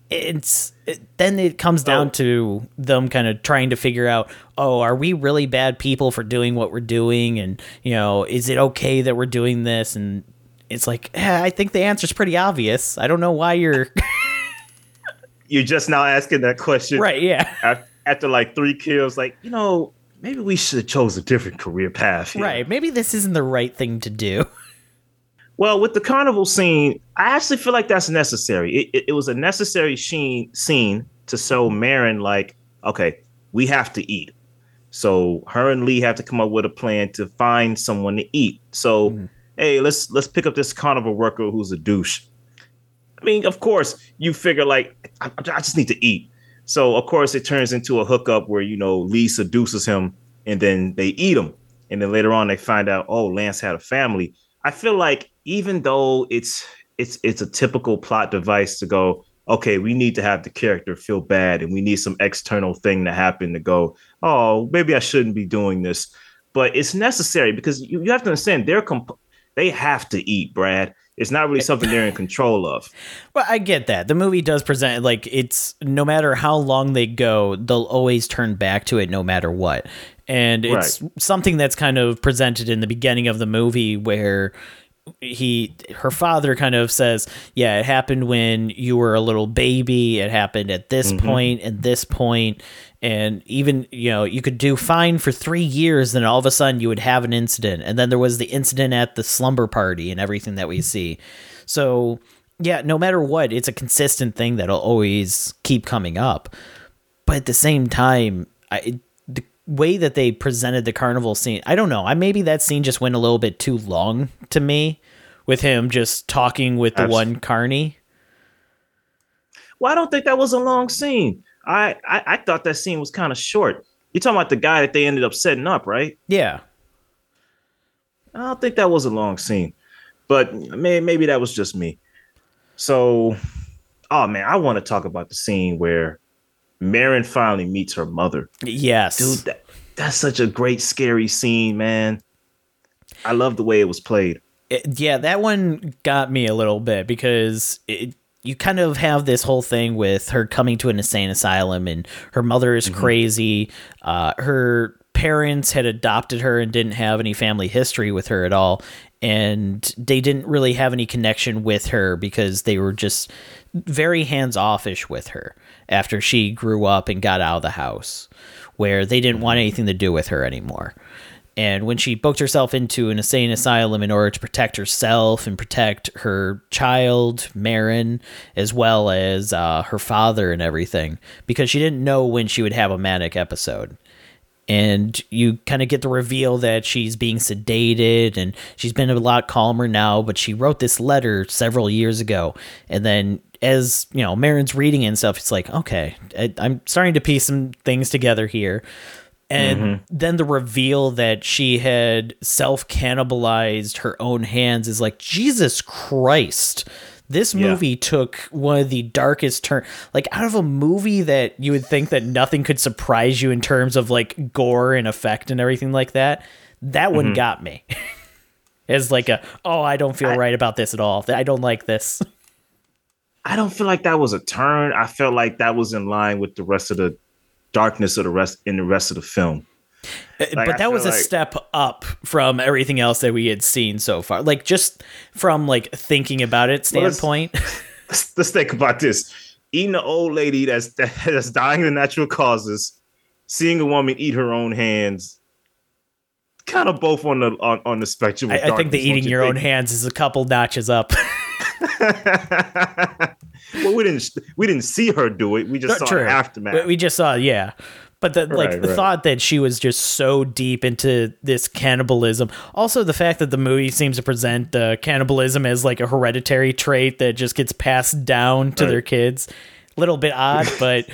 it's it, then it comes down Oh. to them kind of trying to figure out oh are we really bad people for doing what we're doing and you know is it okay that we're doing this and it's like eh, i think the answer's pretty obvious i don't know why you're <laughs> You're just now asking that question, right yeah <laughs> af- After like three kills, like you know, maybe we should have chose a different career path. here. right maybe this isn't the right thing to do <laughs> Well, with the carnival scene, I actually feel like that's necessary. It, it, it was a necessary sheen, scene to show Maren, like, okay, we have to eat. So her and Lee have to come up with a plan to find someone to eat. So, mm-hmm. hey, let's let's pick up this carnival worker who's a douche. I mean, of course, you figure like I, I just need to eat. So of course it turns into a hookup where you know Lee seduces him and then they eat him. And then later on they find out, oh, Lance had a family. I feel like even though it's it's it's a typical plot device to go, okay, we need to have the character feel bad and we need some external thing to happen to go, oh, maybe I shouldn't be doing this. But it's necessary because you, you have to understand they're comp- they have to eat, Brad. It's not really something they're in control of. <laughs> Well, I get that. The movie does present like it's no matter how long they go, they'll always turn back to it no matter what. And it's something that's kind of presented in the beginning of the movie where he her father kind of says, "Yeah, it happened when you were a little baby. It happened at this mm-hmm. point and this point." And even, you know, you could do fine for three years, then all of a sudden you would have an incident. And then there was the incident at the slumber party and everything that we mm-hmm. see. So, yeah, no matter what, it's a consistent thing that'll always keep coming up. But at the same time, I way that they presented the carnival scene, I don't know. I maybe that scene just went a little bit too long to me with him just talking with the Abs- one carney. Well, I don't think that was a long scene. I I, I thought that scene was kind of short. You're talking about the guy that they ended up setting up, right? Yeah. I don't think that was a long scene, but may, maybe that was just me. So, oh man, I want to talk about the scene where Maren finally meets her mother. Yes. Dude, that, that's such a great, scary scene, man. I love the way it was played. It- yeah, that one got me a little bit because it, you kind of have this whole thing with her coming to an insane asylum and her mother is crazy. Uh, her parents had adopted her and didn't have any family history with her at all. And they didn't really have any connection with her because they were just very hands offish with her after she grew up and got out of the house, where they didn't want anything to do with her anymore. And when she booked herself into an insane asylum in order to protect herself and protect her child, Maren, as well as uh, her father and everything, because she didn't know when she would have a manic episode. And you kind of get the reveal that she's being sedated and she's been a lot calmer now, but she wrote this letter several years ago. And then as, you know, Maren's reading and stuff, it's like, okay, I, I'm starting to piece some things together here and mm-hmm. then the reveal that she had self cannibalized her own hands is like Jesus Christ. This Yeah. movie took one of the darkest turn like out of a movie that you would think that nothing could surprise you in terms of like gore and effect and everything like that. That one mm-hmm. got me. <laughs> As like a oh I don't feel right about this at all. I don't like this. <laughs> I don't feel like that was a turn. I felt like that was in line with the rest of the darkness of the rest in the rest of the film. Uh, like, but that was a like- step up from everything else that we had seen so far. Like just from like thinking about it Well, let's- standpoint. <laughs> let's, let's think about this. Eating an old lady that's <laughs> that's dying of natural causes, seeing a woman eat her own hands, kind of both on the on, on the spectrum. I, I think the eating you your own hands is a couple notches up. <laughs> <laughs> well, we didn't we didn't see her do it. We just saw True. aftermath. We- We just saw, yeah. But the like Right, the right. thought that she was just so deep into this cannibalism. Also, the fact that the movie seems to present uh, cannibalism as like a hereditary trait that just gets passed down to Right. their kids. Little bit odd, <laughs> but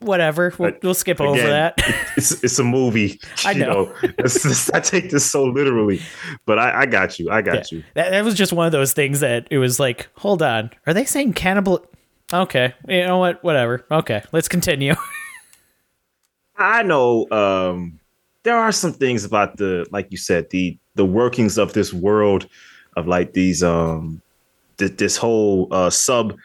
whatever. We'll, we'll skip over that. it's it's a movie. <laughs> I you know. It's just- I take this so literally, but I, I got you. I got you. That, that was just one of those things that it was like, hold on, are they saying cannibal? Okay, you know what? Whatever. Okay, let's continue. <laughs> I know um, there are some things about the, like you said, the the workings of this world of like these um th- this whole uh sub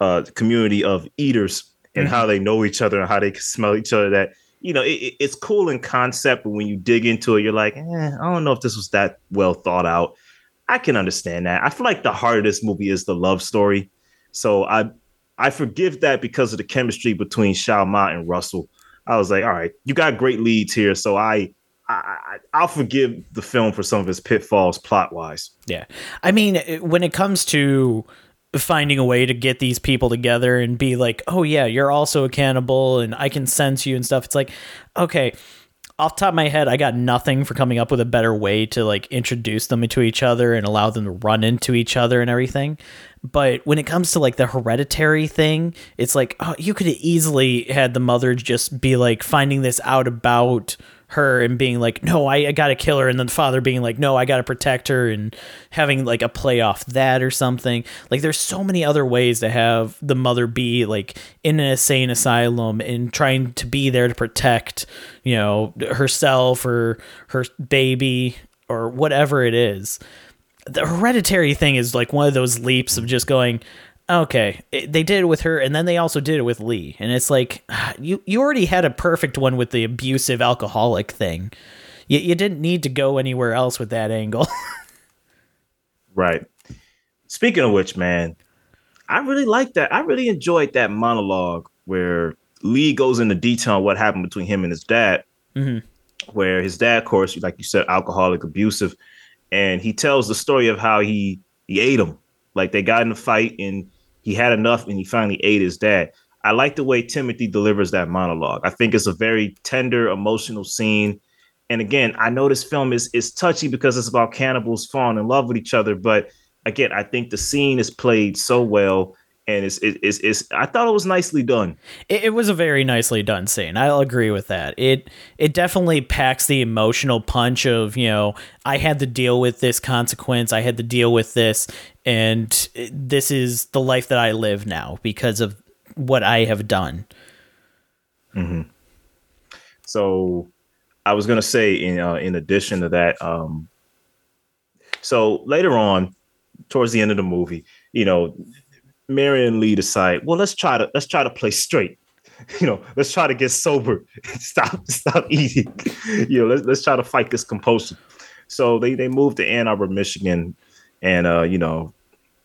uh community of eaters and Mm-hmm. how they know each other and how they can smell each other that you know it, it- it's cool in concept but when you dig into it you're like eh, i don't know if this was that well thought out i can understand that i feel like the heart of this movie is the love story so i i forgive that because of the chemistry between Chalamet and russell i was like all right you got great leads here so i I, I, I'll forgive the film for some of its pitfalls plot wise. Yeah. I mean, when it comes to finding a way to get these people together and be like, oh, yeah, you're also a cannibal and I can sense you and stuff, it's like, okay. Off top of my head, I got nothing for coming up with a better way to like introduce them into each other and allow them to run into each other and everything. But when it comes to like the hereditary thing, it's like, oh, you could easily had the mother just be like finding this out about her and being like, no, I, I gotta kill her, and then the father being like, no, I gotta protect her, and having like a play off that or something. Like, there's so many other ways to have the mother be like in an insane asylum and trying to be there to protect, you know, herself or her baby or whatever it is. The hereditary thing is like one of those leaps of just going, okay, it, they did it with her, and then they also did it with Lee, and it's like <sighs> you you already had a perfect one with the abusive alcoholic thing. You, you didn't need to go anywhere else with that angle. <laughs> Right. Speaking of which, man, I really like that. I really enjoyed that monologue where Lee goes into detail on what happened between him and his dad. Mhm. Where his dad, of course, like you said, alcoholic, abusive, and he tells the story of how he he ate him. Like they got in a fight and he had enough and he finally ate his dad. I like the way Timothy delivers that monologue. I think it's a very tender, emotional scene. And again, I know this film is is touchy because it's about cannibals falling in love with each other, but again, I think the scene is played so well, and it's it- it's, it's I thought it was nicely done. it, it was a very nicely done scene. I'll agree with that. It it definitely packs the emotional punch of you know I had to deal with this consequence. I had to deal with this, and this is the life that I live now because of what I have done. Hmm. So I was gonna say in uh, in addition to that, um, so later on, towards the end of the movie, you know, Mary and Lee decide, well, let's try to let's try to play straight. <laughs> You know, let's try to get sober. <laughs> stop stop eating. <laughs> You know, let's let's try to fight this compulsion. So they they moved to Ann Arbor, Michigan, and uh, you know,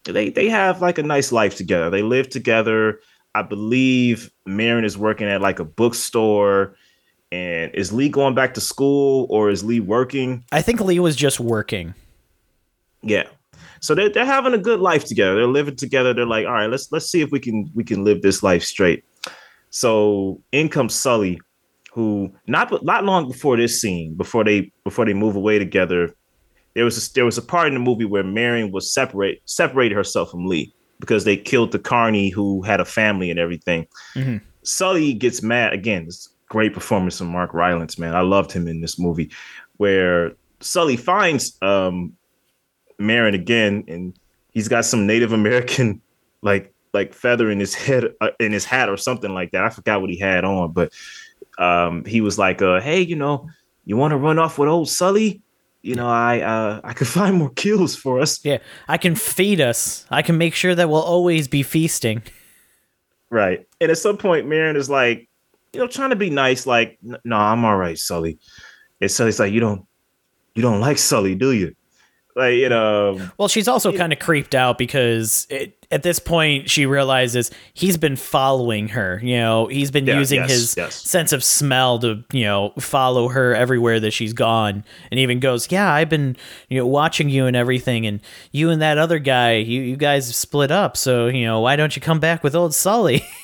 they they have like a nice life together. They live together. I believe Maren is working at like a bookstore. And is Lee going back to school or is Lee working? I think Lee was just working. Yeah. So they're, they're having a good life together. They're living together. They're like, all right, let's let's see if we can we can live this life straight. So in comes Sully, who not not long before this scene, before they before they move away together, there was a, there was a part in the movie where Maren was separate separated herself from Lee because they killed the Carney who had a family and everything. Mhm. Sully gets mad again. It's great performance from Mark Rylance, man. I loved him in this movie, where Sully finds um Maren again, and he's got some Native American <laughs> like like feather in his head uh, in his hat or something like that. I forgot what he had on, but um he was like, uh, "Hey, you know, you want to run off with old Sully? You know, I uh I could <laughs> find more kills for us." Yeah, I can feed us. I can make sure that we'll always be feasting. Right. And at some point, Maren is like, you know, trying to be nice, like, "N- "No, I'm all right, Sully." And Sully's like, "You don't, you don't like Sully, do you?" Like, you know, Well, she's also kind of creeped out because it, at this point she realizes he's been following her. You know, he's been Yeah, using yes, his yes. sense of smell to you know follow her everywhere that she's gone, and even goes, "Yeah, I've been you know watching you and everything, and you and that other guy, you you guys split up. So you know, why don't you come back with old Sully?" <laughs>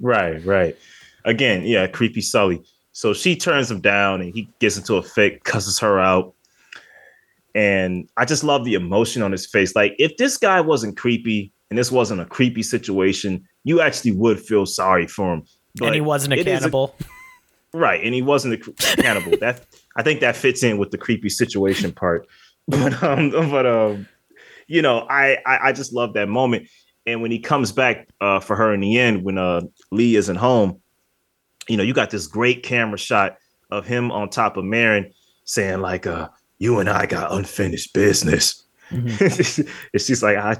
Right, right. Again, yeah, creepy Sully. So she turns him down and he gets into a fit, cusses her out. And I just love the emotion on his face. Like, if this guy wasn't creepy and this wasn't a creepy situation, you actually would feel sorry for him. and he wasn't a cannibal. <laughs> right, and he wasn't a cannibal. that I think that fits in with the creepy situation part. <laughs> But um, but um, you know, I, I I just love that moment. And when he comes back uh, for her in the end, when uh, Lee isn't home, you know, you got this great camera shot of him on top of Maren saying like, uh, "You and I got unfinished business." Mm-hmm. <laughs> and she's like, ah,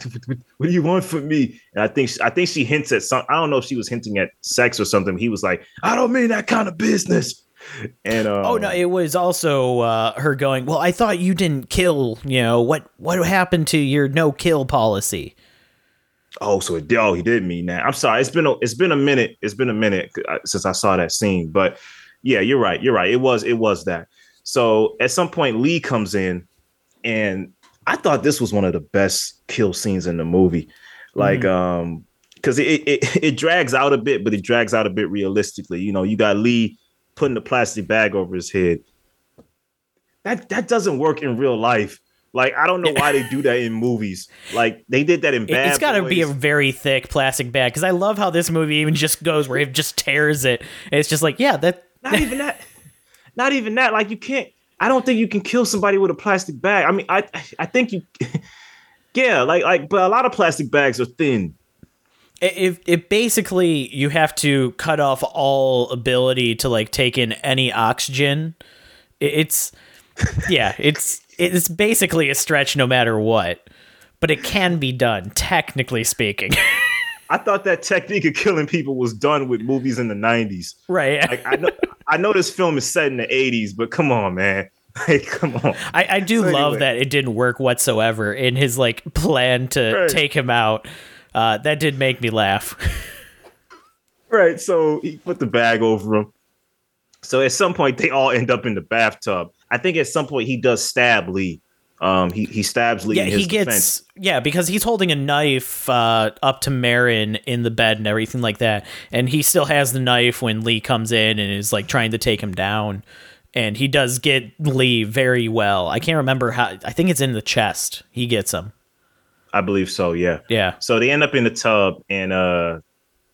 "What do you want from me?" And I think I think she hints at some. I don't know if she was hinting at sex or something. He was like, "I don't mean that kind of business." And um, oh no, it was also uh, her going. Well, I thought you didn't kill. You know what? What happened to your no kill policy? Oh, so it, oh, he did mean that. I'm sorry. It's been a, it's been a minute. It's been a minute since I saw that scene. But yeah, you're right. You're right. It was it was that. So at some point, Lee comes in, and I thought this was one of the best kill scenes in the movie. Like, mm. um, because it, it <laughs> it drags out a bit, but it drags out a bit realistically. You know, you got Lee putting the plastic bag over his head. That that doesn't work in real life. Like I don't know why they do that in movies. Like they did that in Bad. It's got to be a very thick plastic bag because I love how this movie even just goes where it just tears it. And it's just like yeah, that not even that. Not even that. Like you can't. I don't think you can kill somebody with a plastic bag. I mean, I I think you. <laughs> yeah, like like, but a lot of plastic bags are thin. It, it basically you have to cut off all ability to like take in any oxygen. It's yeah, <laughs> it's it's basically a stretch no matter what, but it can be done technically speaking. <laughs> I thought that technique of killing people was done with movies in the '90s. Right. Like, I know, I know this film is set in the '80s, but come on, man. <laughs> Like, come on. I, I do so love anyway. that it didn't work whatsoever in his like plan to right. take him out. Uh, that did make me laugh. <laughs> right. So he put the bag over him. So at some point they all end up in the bathtub. I think at some point he does stab Lee. Um, he he stabs Lee. Yeah, he gets defense. yeah because he's holding a knife uh, up to Maren in the bed and everything like that, and he still has the knife when Lee comes in and is like trying to take him down, and he does get Lee very well. I can't remember how. I think it's in the chest. He gets him. I believe so. Yeah. Yeah. So they end up in the tub, and uh,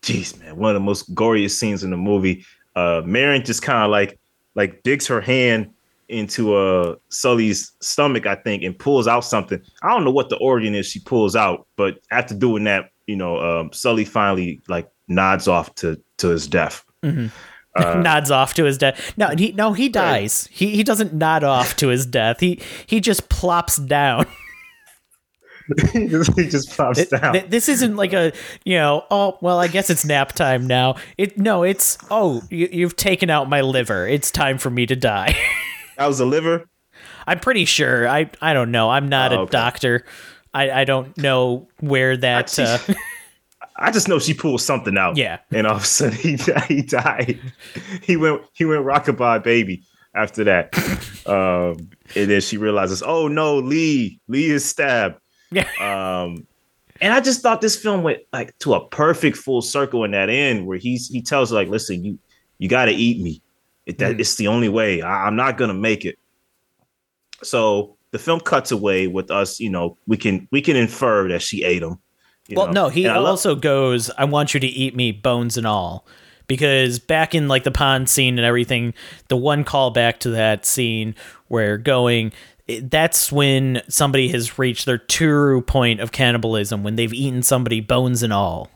jeez, man, one of the most goriest scenes in the movie. Uh, Maren just kind of like like digs her hand into uh Sully's stomach, I think, and pulls out something. I don't know what the organ is she pulls out, but after doing that, you know, um, Sully finally like nods off to to his death. Mm-hmm. Uh, <laughs> nods off to his death. No, he no he dies. Right. He he doesn't nod off to his death. He he just plops down. <laughs> he just plops it, down. Th- this isn't like a you know. Oh well, I guess it's nap time now. It no, it's oh you, you've taken out my liver. It's time for me to die. <laughs> That was a liver. I'm pretty sure. I I don't know. I'm not oh, a doctor. I I don't know where that. I, uh, I just know she pulled something out. Yeah, and all of a sudden <laughs> he he died. He went he went rockabye baby after that. <laughs> um, and then she realizes, oh no, Lee Lee is stabbed. Yeah. Um, and I just thought this film went like to a perfect full circle in that end where he's he tells her like, listen, you you got to eat me. It, that mm. it's the only way. I, I'm not gonna make it. So the film cuts away with us. You know, we can we can infer that she ate him. well, know? no, he and also love- goes, "I want you to eat me, bones and all." Because back in like the pond scene and everything, the one callback to that scene where going, that's when somebody has reached their true point of cannibalism when they've eaten somebody bones and all.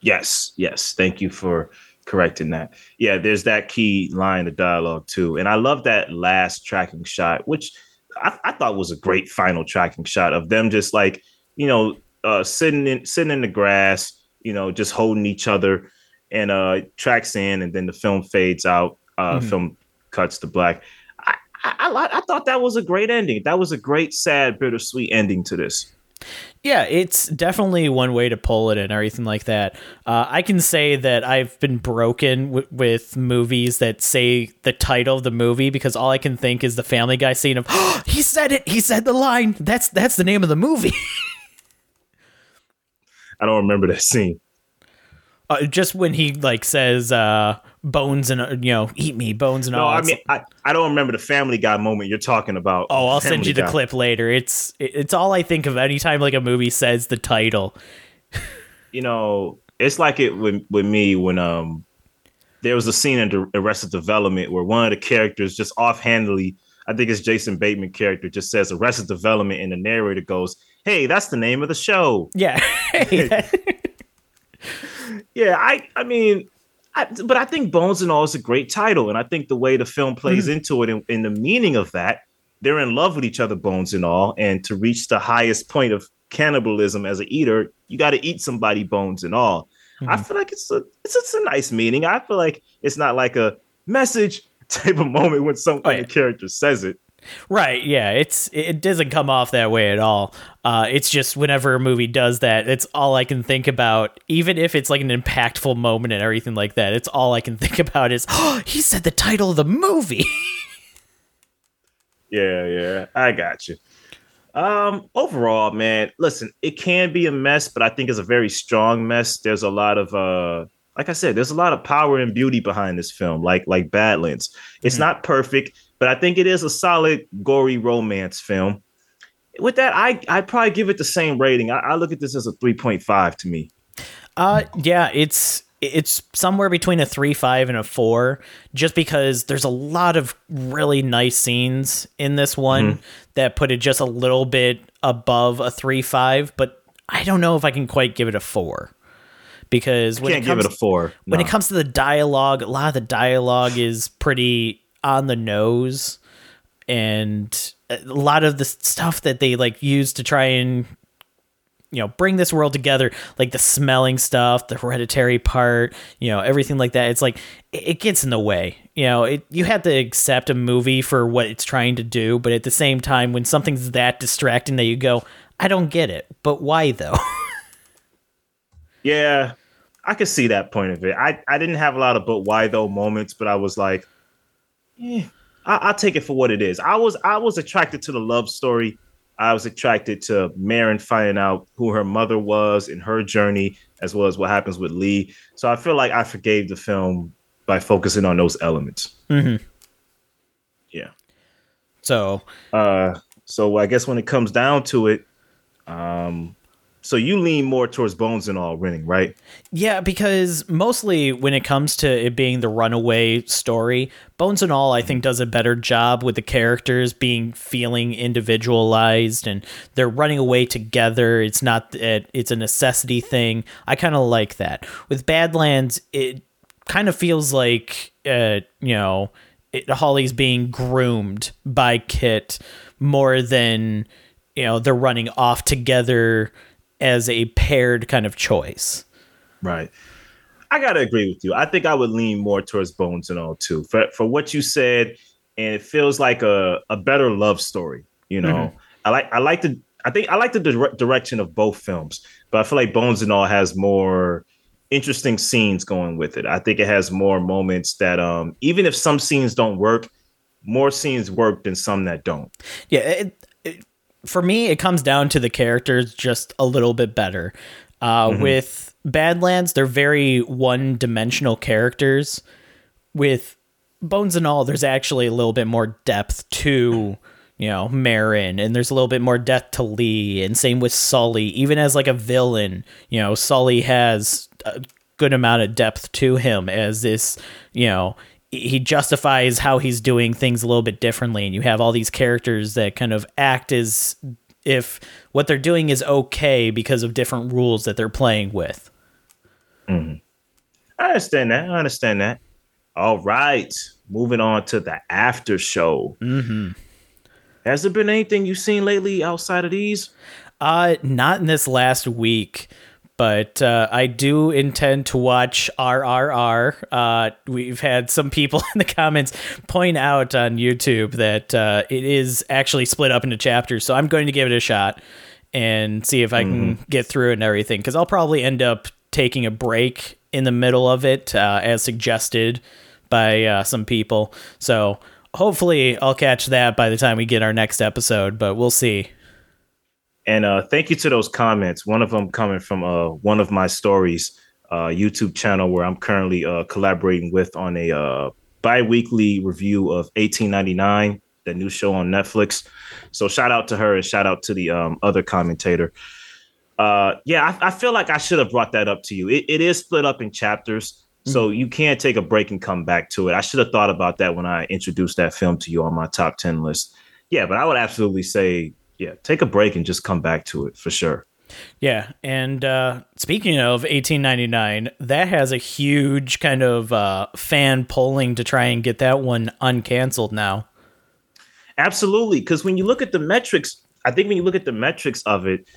Yes, yes. Thank you for correcting that. Yeah, there's that key line of dialogue too. And I love that last tracking shot, which I, I thought was a great final tracking shot of them just like, you know, uh, sitting in sitting in the grass, you know, just holding each other and uh tracks in and then the film fades out, uh mm-hmm. film cuts to black. I, I, I thought that was a great ending. That was a great, sad, bittersweet ending to this. Yeah, it's definitely one way to pull it and everything like that. Uh, I can say that I've been broken w- with movies that say the title of the movie because all I can think is the Family Guy scene of oh, <gasps> he said it, he said the line. That's that's the name of the movie. <laughs> I don't remember that scene. Uh, just when he like says uh, bones and uh, you know eat me bones and no, all. I mean I, I don't remember the Family Guy moment you're talking about. Oh, I'll send you the Guy. clip later. It's it's all I think of anytime like a movie says the title. you know, it's like it with with me when um there was a scene in Arrested Development where one of the characters just offhandedly, I think it's Jason Bateman character, just says Arrested Development, and the narrator goes, hey, that's the name of the show. Yeah. <laughs> <laughs> yeah, I I mean, I, but I think Bones and All is a great title, and I think the way the film plays mm-hmm. into it and, and the meaning of that, they're in love with each other, Bones and All, and to reach the highest point of cannibalism as an eater, you got to eat somebody, Bones and All. Mm-hmm. I feel like it's a it's, it's a nice meaning. I feel like it's not like a message <laughs> type of moment when some oh, yeah. character says it. Right. Yeah. It's it doesn't come off that way at all. Uh, it's just whenever a movie does that, it's all I can think about. Even if it's like an impactful moment and everything like that, it's all I can <laughs> think about is, oh, <gasps> he said the title of the movie. <laughs> yeah. Yeah. I got you. Um, overall, man, listen, it can be a mess, but I think it's a very strong mess. There's a lot of uh like I said, there's a lot of power and beauty behind this film, like like Badlands. It's mm-hmm. not perfect, but I think it is a solid gory romance film. With that, I I probably give it the same rating. I, I look at this as a three point five to me. Uh, yeah, it's it's somewhere between a three five and a four, just because there's a lot of really nice scenes in this one mm-hmm. that put it just a little bit above a three five. But I don't know if I can quite give it a four because when can't it comes, give it a four. No. When it comes to the dialogue, a lot of the dialogue is pretty on the nose and a lot of the stuff that they like use to try and you know bring this world together like the smelling stuff the hereditary part you know everything like that. It's like it, gets in the way you know it, you have to accept a movie for what it's trying to do but at the same time when something's that distracting that you go i don't get it but why though? <laughs> Yeah i could see that point of it. I i didn't have a lot of but why though moments but i was like eh, I, will take it for what it is. I was I was attracted to the love story. I was attracted to Maren finding out who her mother was in her journey, as well as what happens with Lee. So I feel like I forgave the film by focusing on those elements. Mm-hmm. Yeah. So, uh, so I guess when it comes down to it, um, so you lean more towards Bones and All winning, right? Yeah, because mostly when it comes to it being the runaway story, Bones and All I think does a better job with the characters being feeling individualized and they're running away together. It's not that it's a necessity thing. I kind of like that. With Badlands, it kind of feels like uh, you know, it, Holly's being groomed by Kit more than you know they're running off together as a paired kind of choice. Right. I gotta agree with you. I think I would lean more towards Bones and all too. For for what you said, and it feels like a, a better love story. You know, mm-hmm. I like I like the I think I like the dire- direction of both films, but I feel like Bones and All has more interesting scenes going with it. I think it has more moments that um even if some scenes don't work, more scenes work than some that don't. Yeah, it, for me, it comes down to the characters just a little bit better. Uh, mm-hmm. With Badlands, they're very one dimensional characters. With Bones and All, there's actually a little bit more depth to, you know, Maren, and there's a little bit more depth to Lee, and same with Sully. Even as like a villain, you know, Sully has a good amount of depth to him as this, you know, he justifies how he's doing things a little bit differently and you have all these characters that kind of act as if what they're doing is okay because of different rules that they're playing with. Mm-hmm. i understand that. I understand that. All right. Moving on to the after show. Mm-hmm. has there been anything you've seen lately outside of these? Uh not in this last week but uh, I do intend to watch RRR. Uh, we've had some people <laughs> in the comments point out on YouTube that uh, it is actually split up into chapters, so I'm going to give it a shot and see if I can mm-hmm. get through it and everything. Because I'll probably end up taking a break in the middle of it, uh, as suggested by uh, some people. So hopefully, I'll catch that by the time we get our next episode. But we'll see. And uh, thank you to those comments. One of them coming from uh, one of my stories, uh, YouTube channel where I'm currently uh, collaborating with on a uh, bi-weekly review of 1899, the new show on Netflix. So shout out to her and shout out to the um, other commentator. Uh, yeah, I, I, feel like I should have brought that up to you. It, it is split up in chapters, mm-hmm. so you can't take a break and come back to it. I should have thought about that when I introduced that film to you on my top 10 list. Yeah, but I would absolutely say yeah, take a break and just come back to it for sure. Yeah, and uh, speaking of 1899, that has a huge kind of uh, fan polling to try and get that one uncanceled now. Absolutely, because when you look at the metrics, I think when you look at the metrics of it,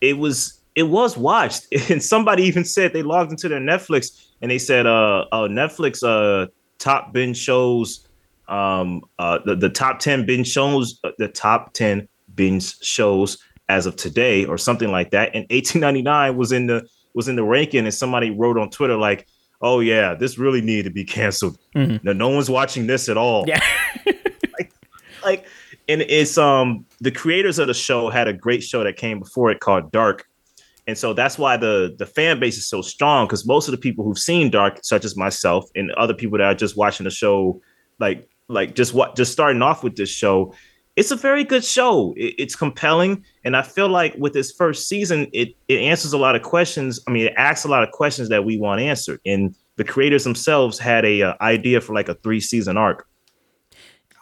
it was it was watched, <laughs> and somebody even said they logged into their Netflix and they said, "Uh, uh Netflix uh top binge shows, um, uh the, the top ten binge shows, uh, the top ten binge shows as of today, or something like that." And 1899 was in the was in the ranking, and somebody wrote on Twitter like, "Oh yeah, this really needed to be canceled. Mm-hmm. No, no one's watching this at all." Yeah. like, like, and it's um the creators of the show had a great show that came before it called Dark and so that's why the the fan base is so strong because most of the people who've seen Dark, such as myself and other people that are just watching the show, like like just what just starting off with this show, it's a very good show. It, it's compelling, and I feel like with this first season, it it answers a lot of questions. I mean, it asks a lot of questions that we want answered, and the creators themselves had a uh, idea for like a three season arc.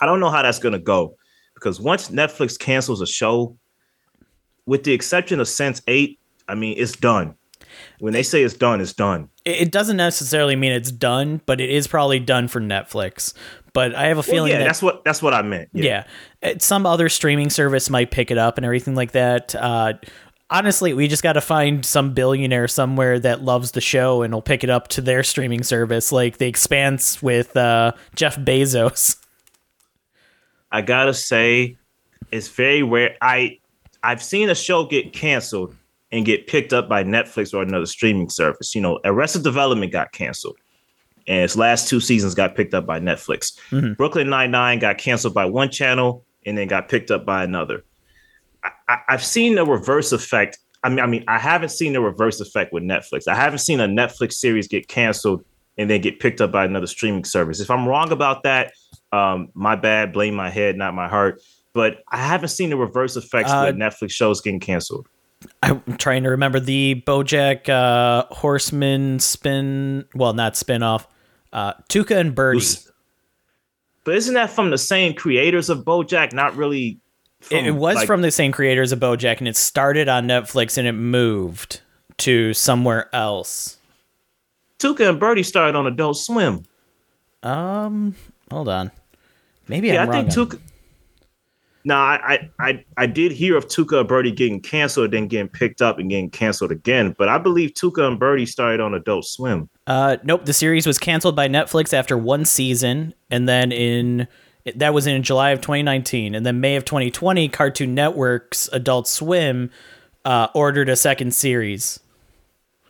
I don't know how that's gonna go because once Netflix cancels a show, with the exception of Sense Eight I mean, it's done. When they say it's done, it's done. It doesn't necessarily mean it's done, but it is probably done for Netflix. But I have a feeling well, yeah, that, that's what that's what I meant. Yeah. yeah. some other streaming service might pick it up and everything like that. Uh, honestly, we just got to find some billionaire somewhere that loves the show and will pick it up to their streaming service, like The Expanse with uh, Jeff Bezos. <laughs> I gotta say, it's very rare. I I've seen a show get canceled and get picked up by Netflix or another streaming service. You know, Arrested Development got canceled, and its last two seasons got picked up by Netflix. Mm-hmm. Brooklyn Nine Nine got canceled by one channel and then got picked up by another. I, have seen the reverse effect. I mean, I mean, I haven't seen the reverse effect with Netflix. I haven't seen a Netflix series get canceled and then get picked up by another streaming service. If I'm wrong about that, um, my bad. Blame my head, not my heart. But I haven't seen the reverse effects uh, with Netflix shows getting canceled. I'm trying to remember the BoJack uh, Horseman spin. Well, not spin off. Uh, Tuca and Bertie. But isn't that from the same creators of BoJack? Not really. From, it, it, was like, from the same creators of BoJack, and it started on Netflix and it moved to somewhere else. Tuca and Bertie started on Adult Swim. Um, hold on. Maybe yeah, I'm I think Tuca. Now, I, I I did hear of Tuca and Bertie getting canceled, then getting picked up and getting canceled again. But I believe Tuca and Bertie started on Adult Swim. Uh, nope. The series was canceled by Netflix after one season, and then in that was in July of 2019, and then May of 2020, Cartoon Network's Adult Swim uh, ordered a second series.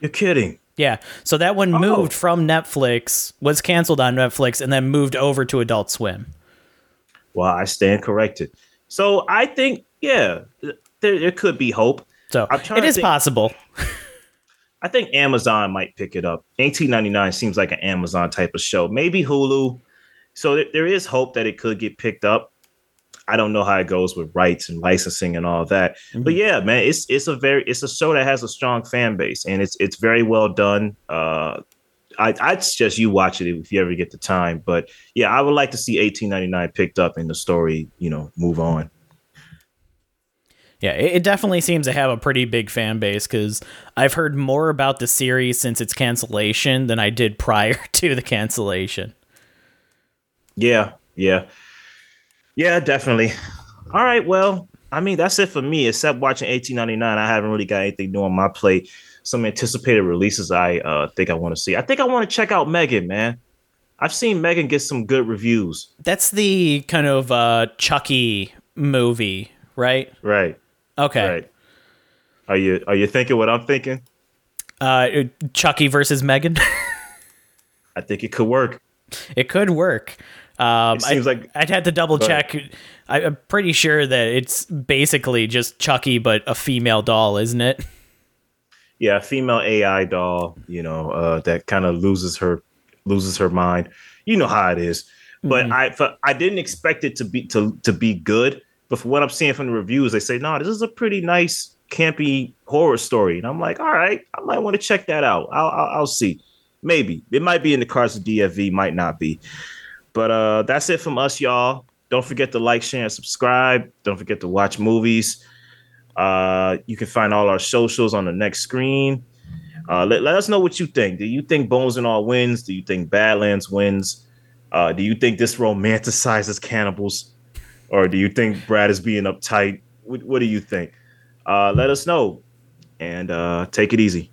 You're kidding. Yeah. So that one oh. moved from Netflix, was canceled on Netflix, and then moved over to Adult Swim. Well, I stand corrected. So I think, yeah, there, there could be hope. So it is think, possible. I think Amazon might pick it up. 1899 seems like an Amazon type of show. Maybe Hulu. So th- there is hope that it could get picked up. I don't know how it goes with rights and licensing and all that. Mm-hmm. But yeah, man, it's it's a very it's a show that has a strong fan base and it's it's very well done. Uh I, I'd suggest you watch it if you ever get the time. But yeah, I would like to see 1899 picked up and the story, you know, move on. Yeah, it definitely seems to have a pretty big fan base because I've heard more about the series since its cancellation than I did prior <laughs> to the cancellation. Yeah, yeah. Yeah, definitely. All right, well, I mean, that's it for me. Except watching 1899, I haven't really got anything new on my plate some anticipated releases I uh, think I want to see. I think I want to check out Megan, man. I've seen Megan get some good reviews. That's the kind of uh, Chucky movie, right? Right. Okay. Right. Are you are you thinking what I'm thinking? Uh, Chucky versus Megan. <laughs> I think it could work. It could work. Um, it seems I, like I'd have to double check. I, I'm pretty sure that it's basically just Chucky, but a female doll, isn't it? <laughs> yeah, female AI doll, you know, uh, that kind of loses her loses her mind. You know how it is. But mm-hmm. I for, I didn't expect it to be to to be good. But for what I'm seeing from the reviews, they say, no, this is a pretty nice campy horror story. And I'm like, all right, I might want to check that out. I'll, I'll, I'll see. Maybe it might be in the cards of DFV, might not be. But uh, that's it from us, y'all. Don't forget to like, share, and subscribe. Don't forget to watch movies. Uh, you can find all our socials on the next screen. Uh, let, let us know what you think. Do you think Bones and All wins? Do you think Badlands wins? Uh, do you think this romanticizes cannibals? Or do you think Brad is being uptight? What, what do you think? Uh, let us know and uh, take it easy.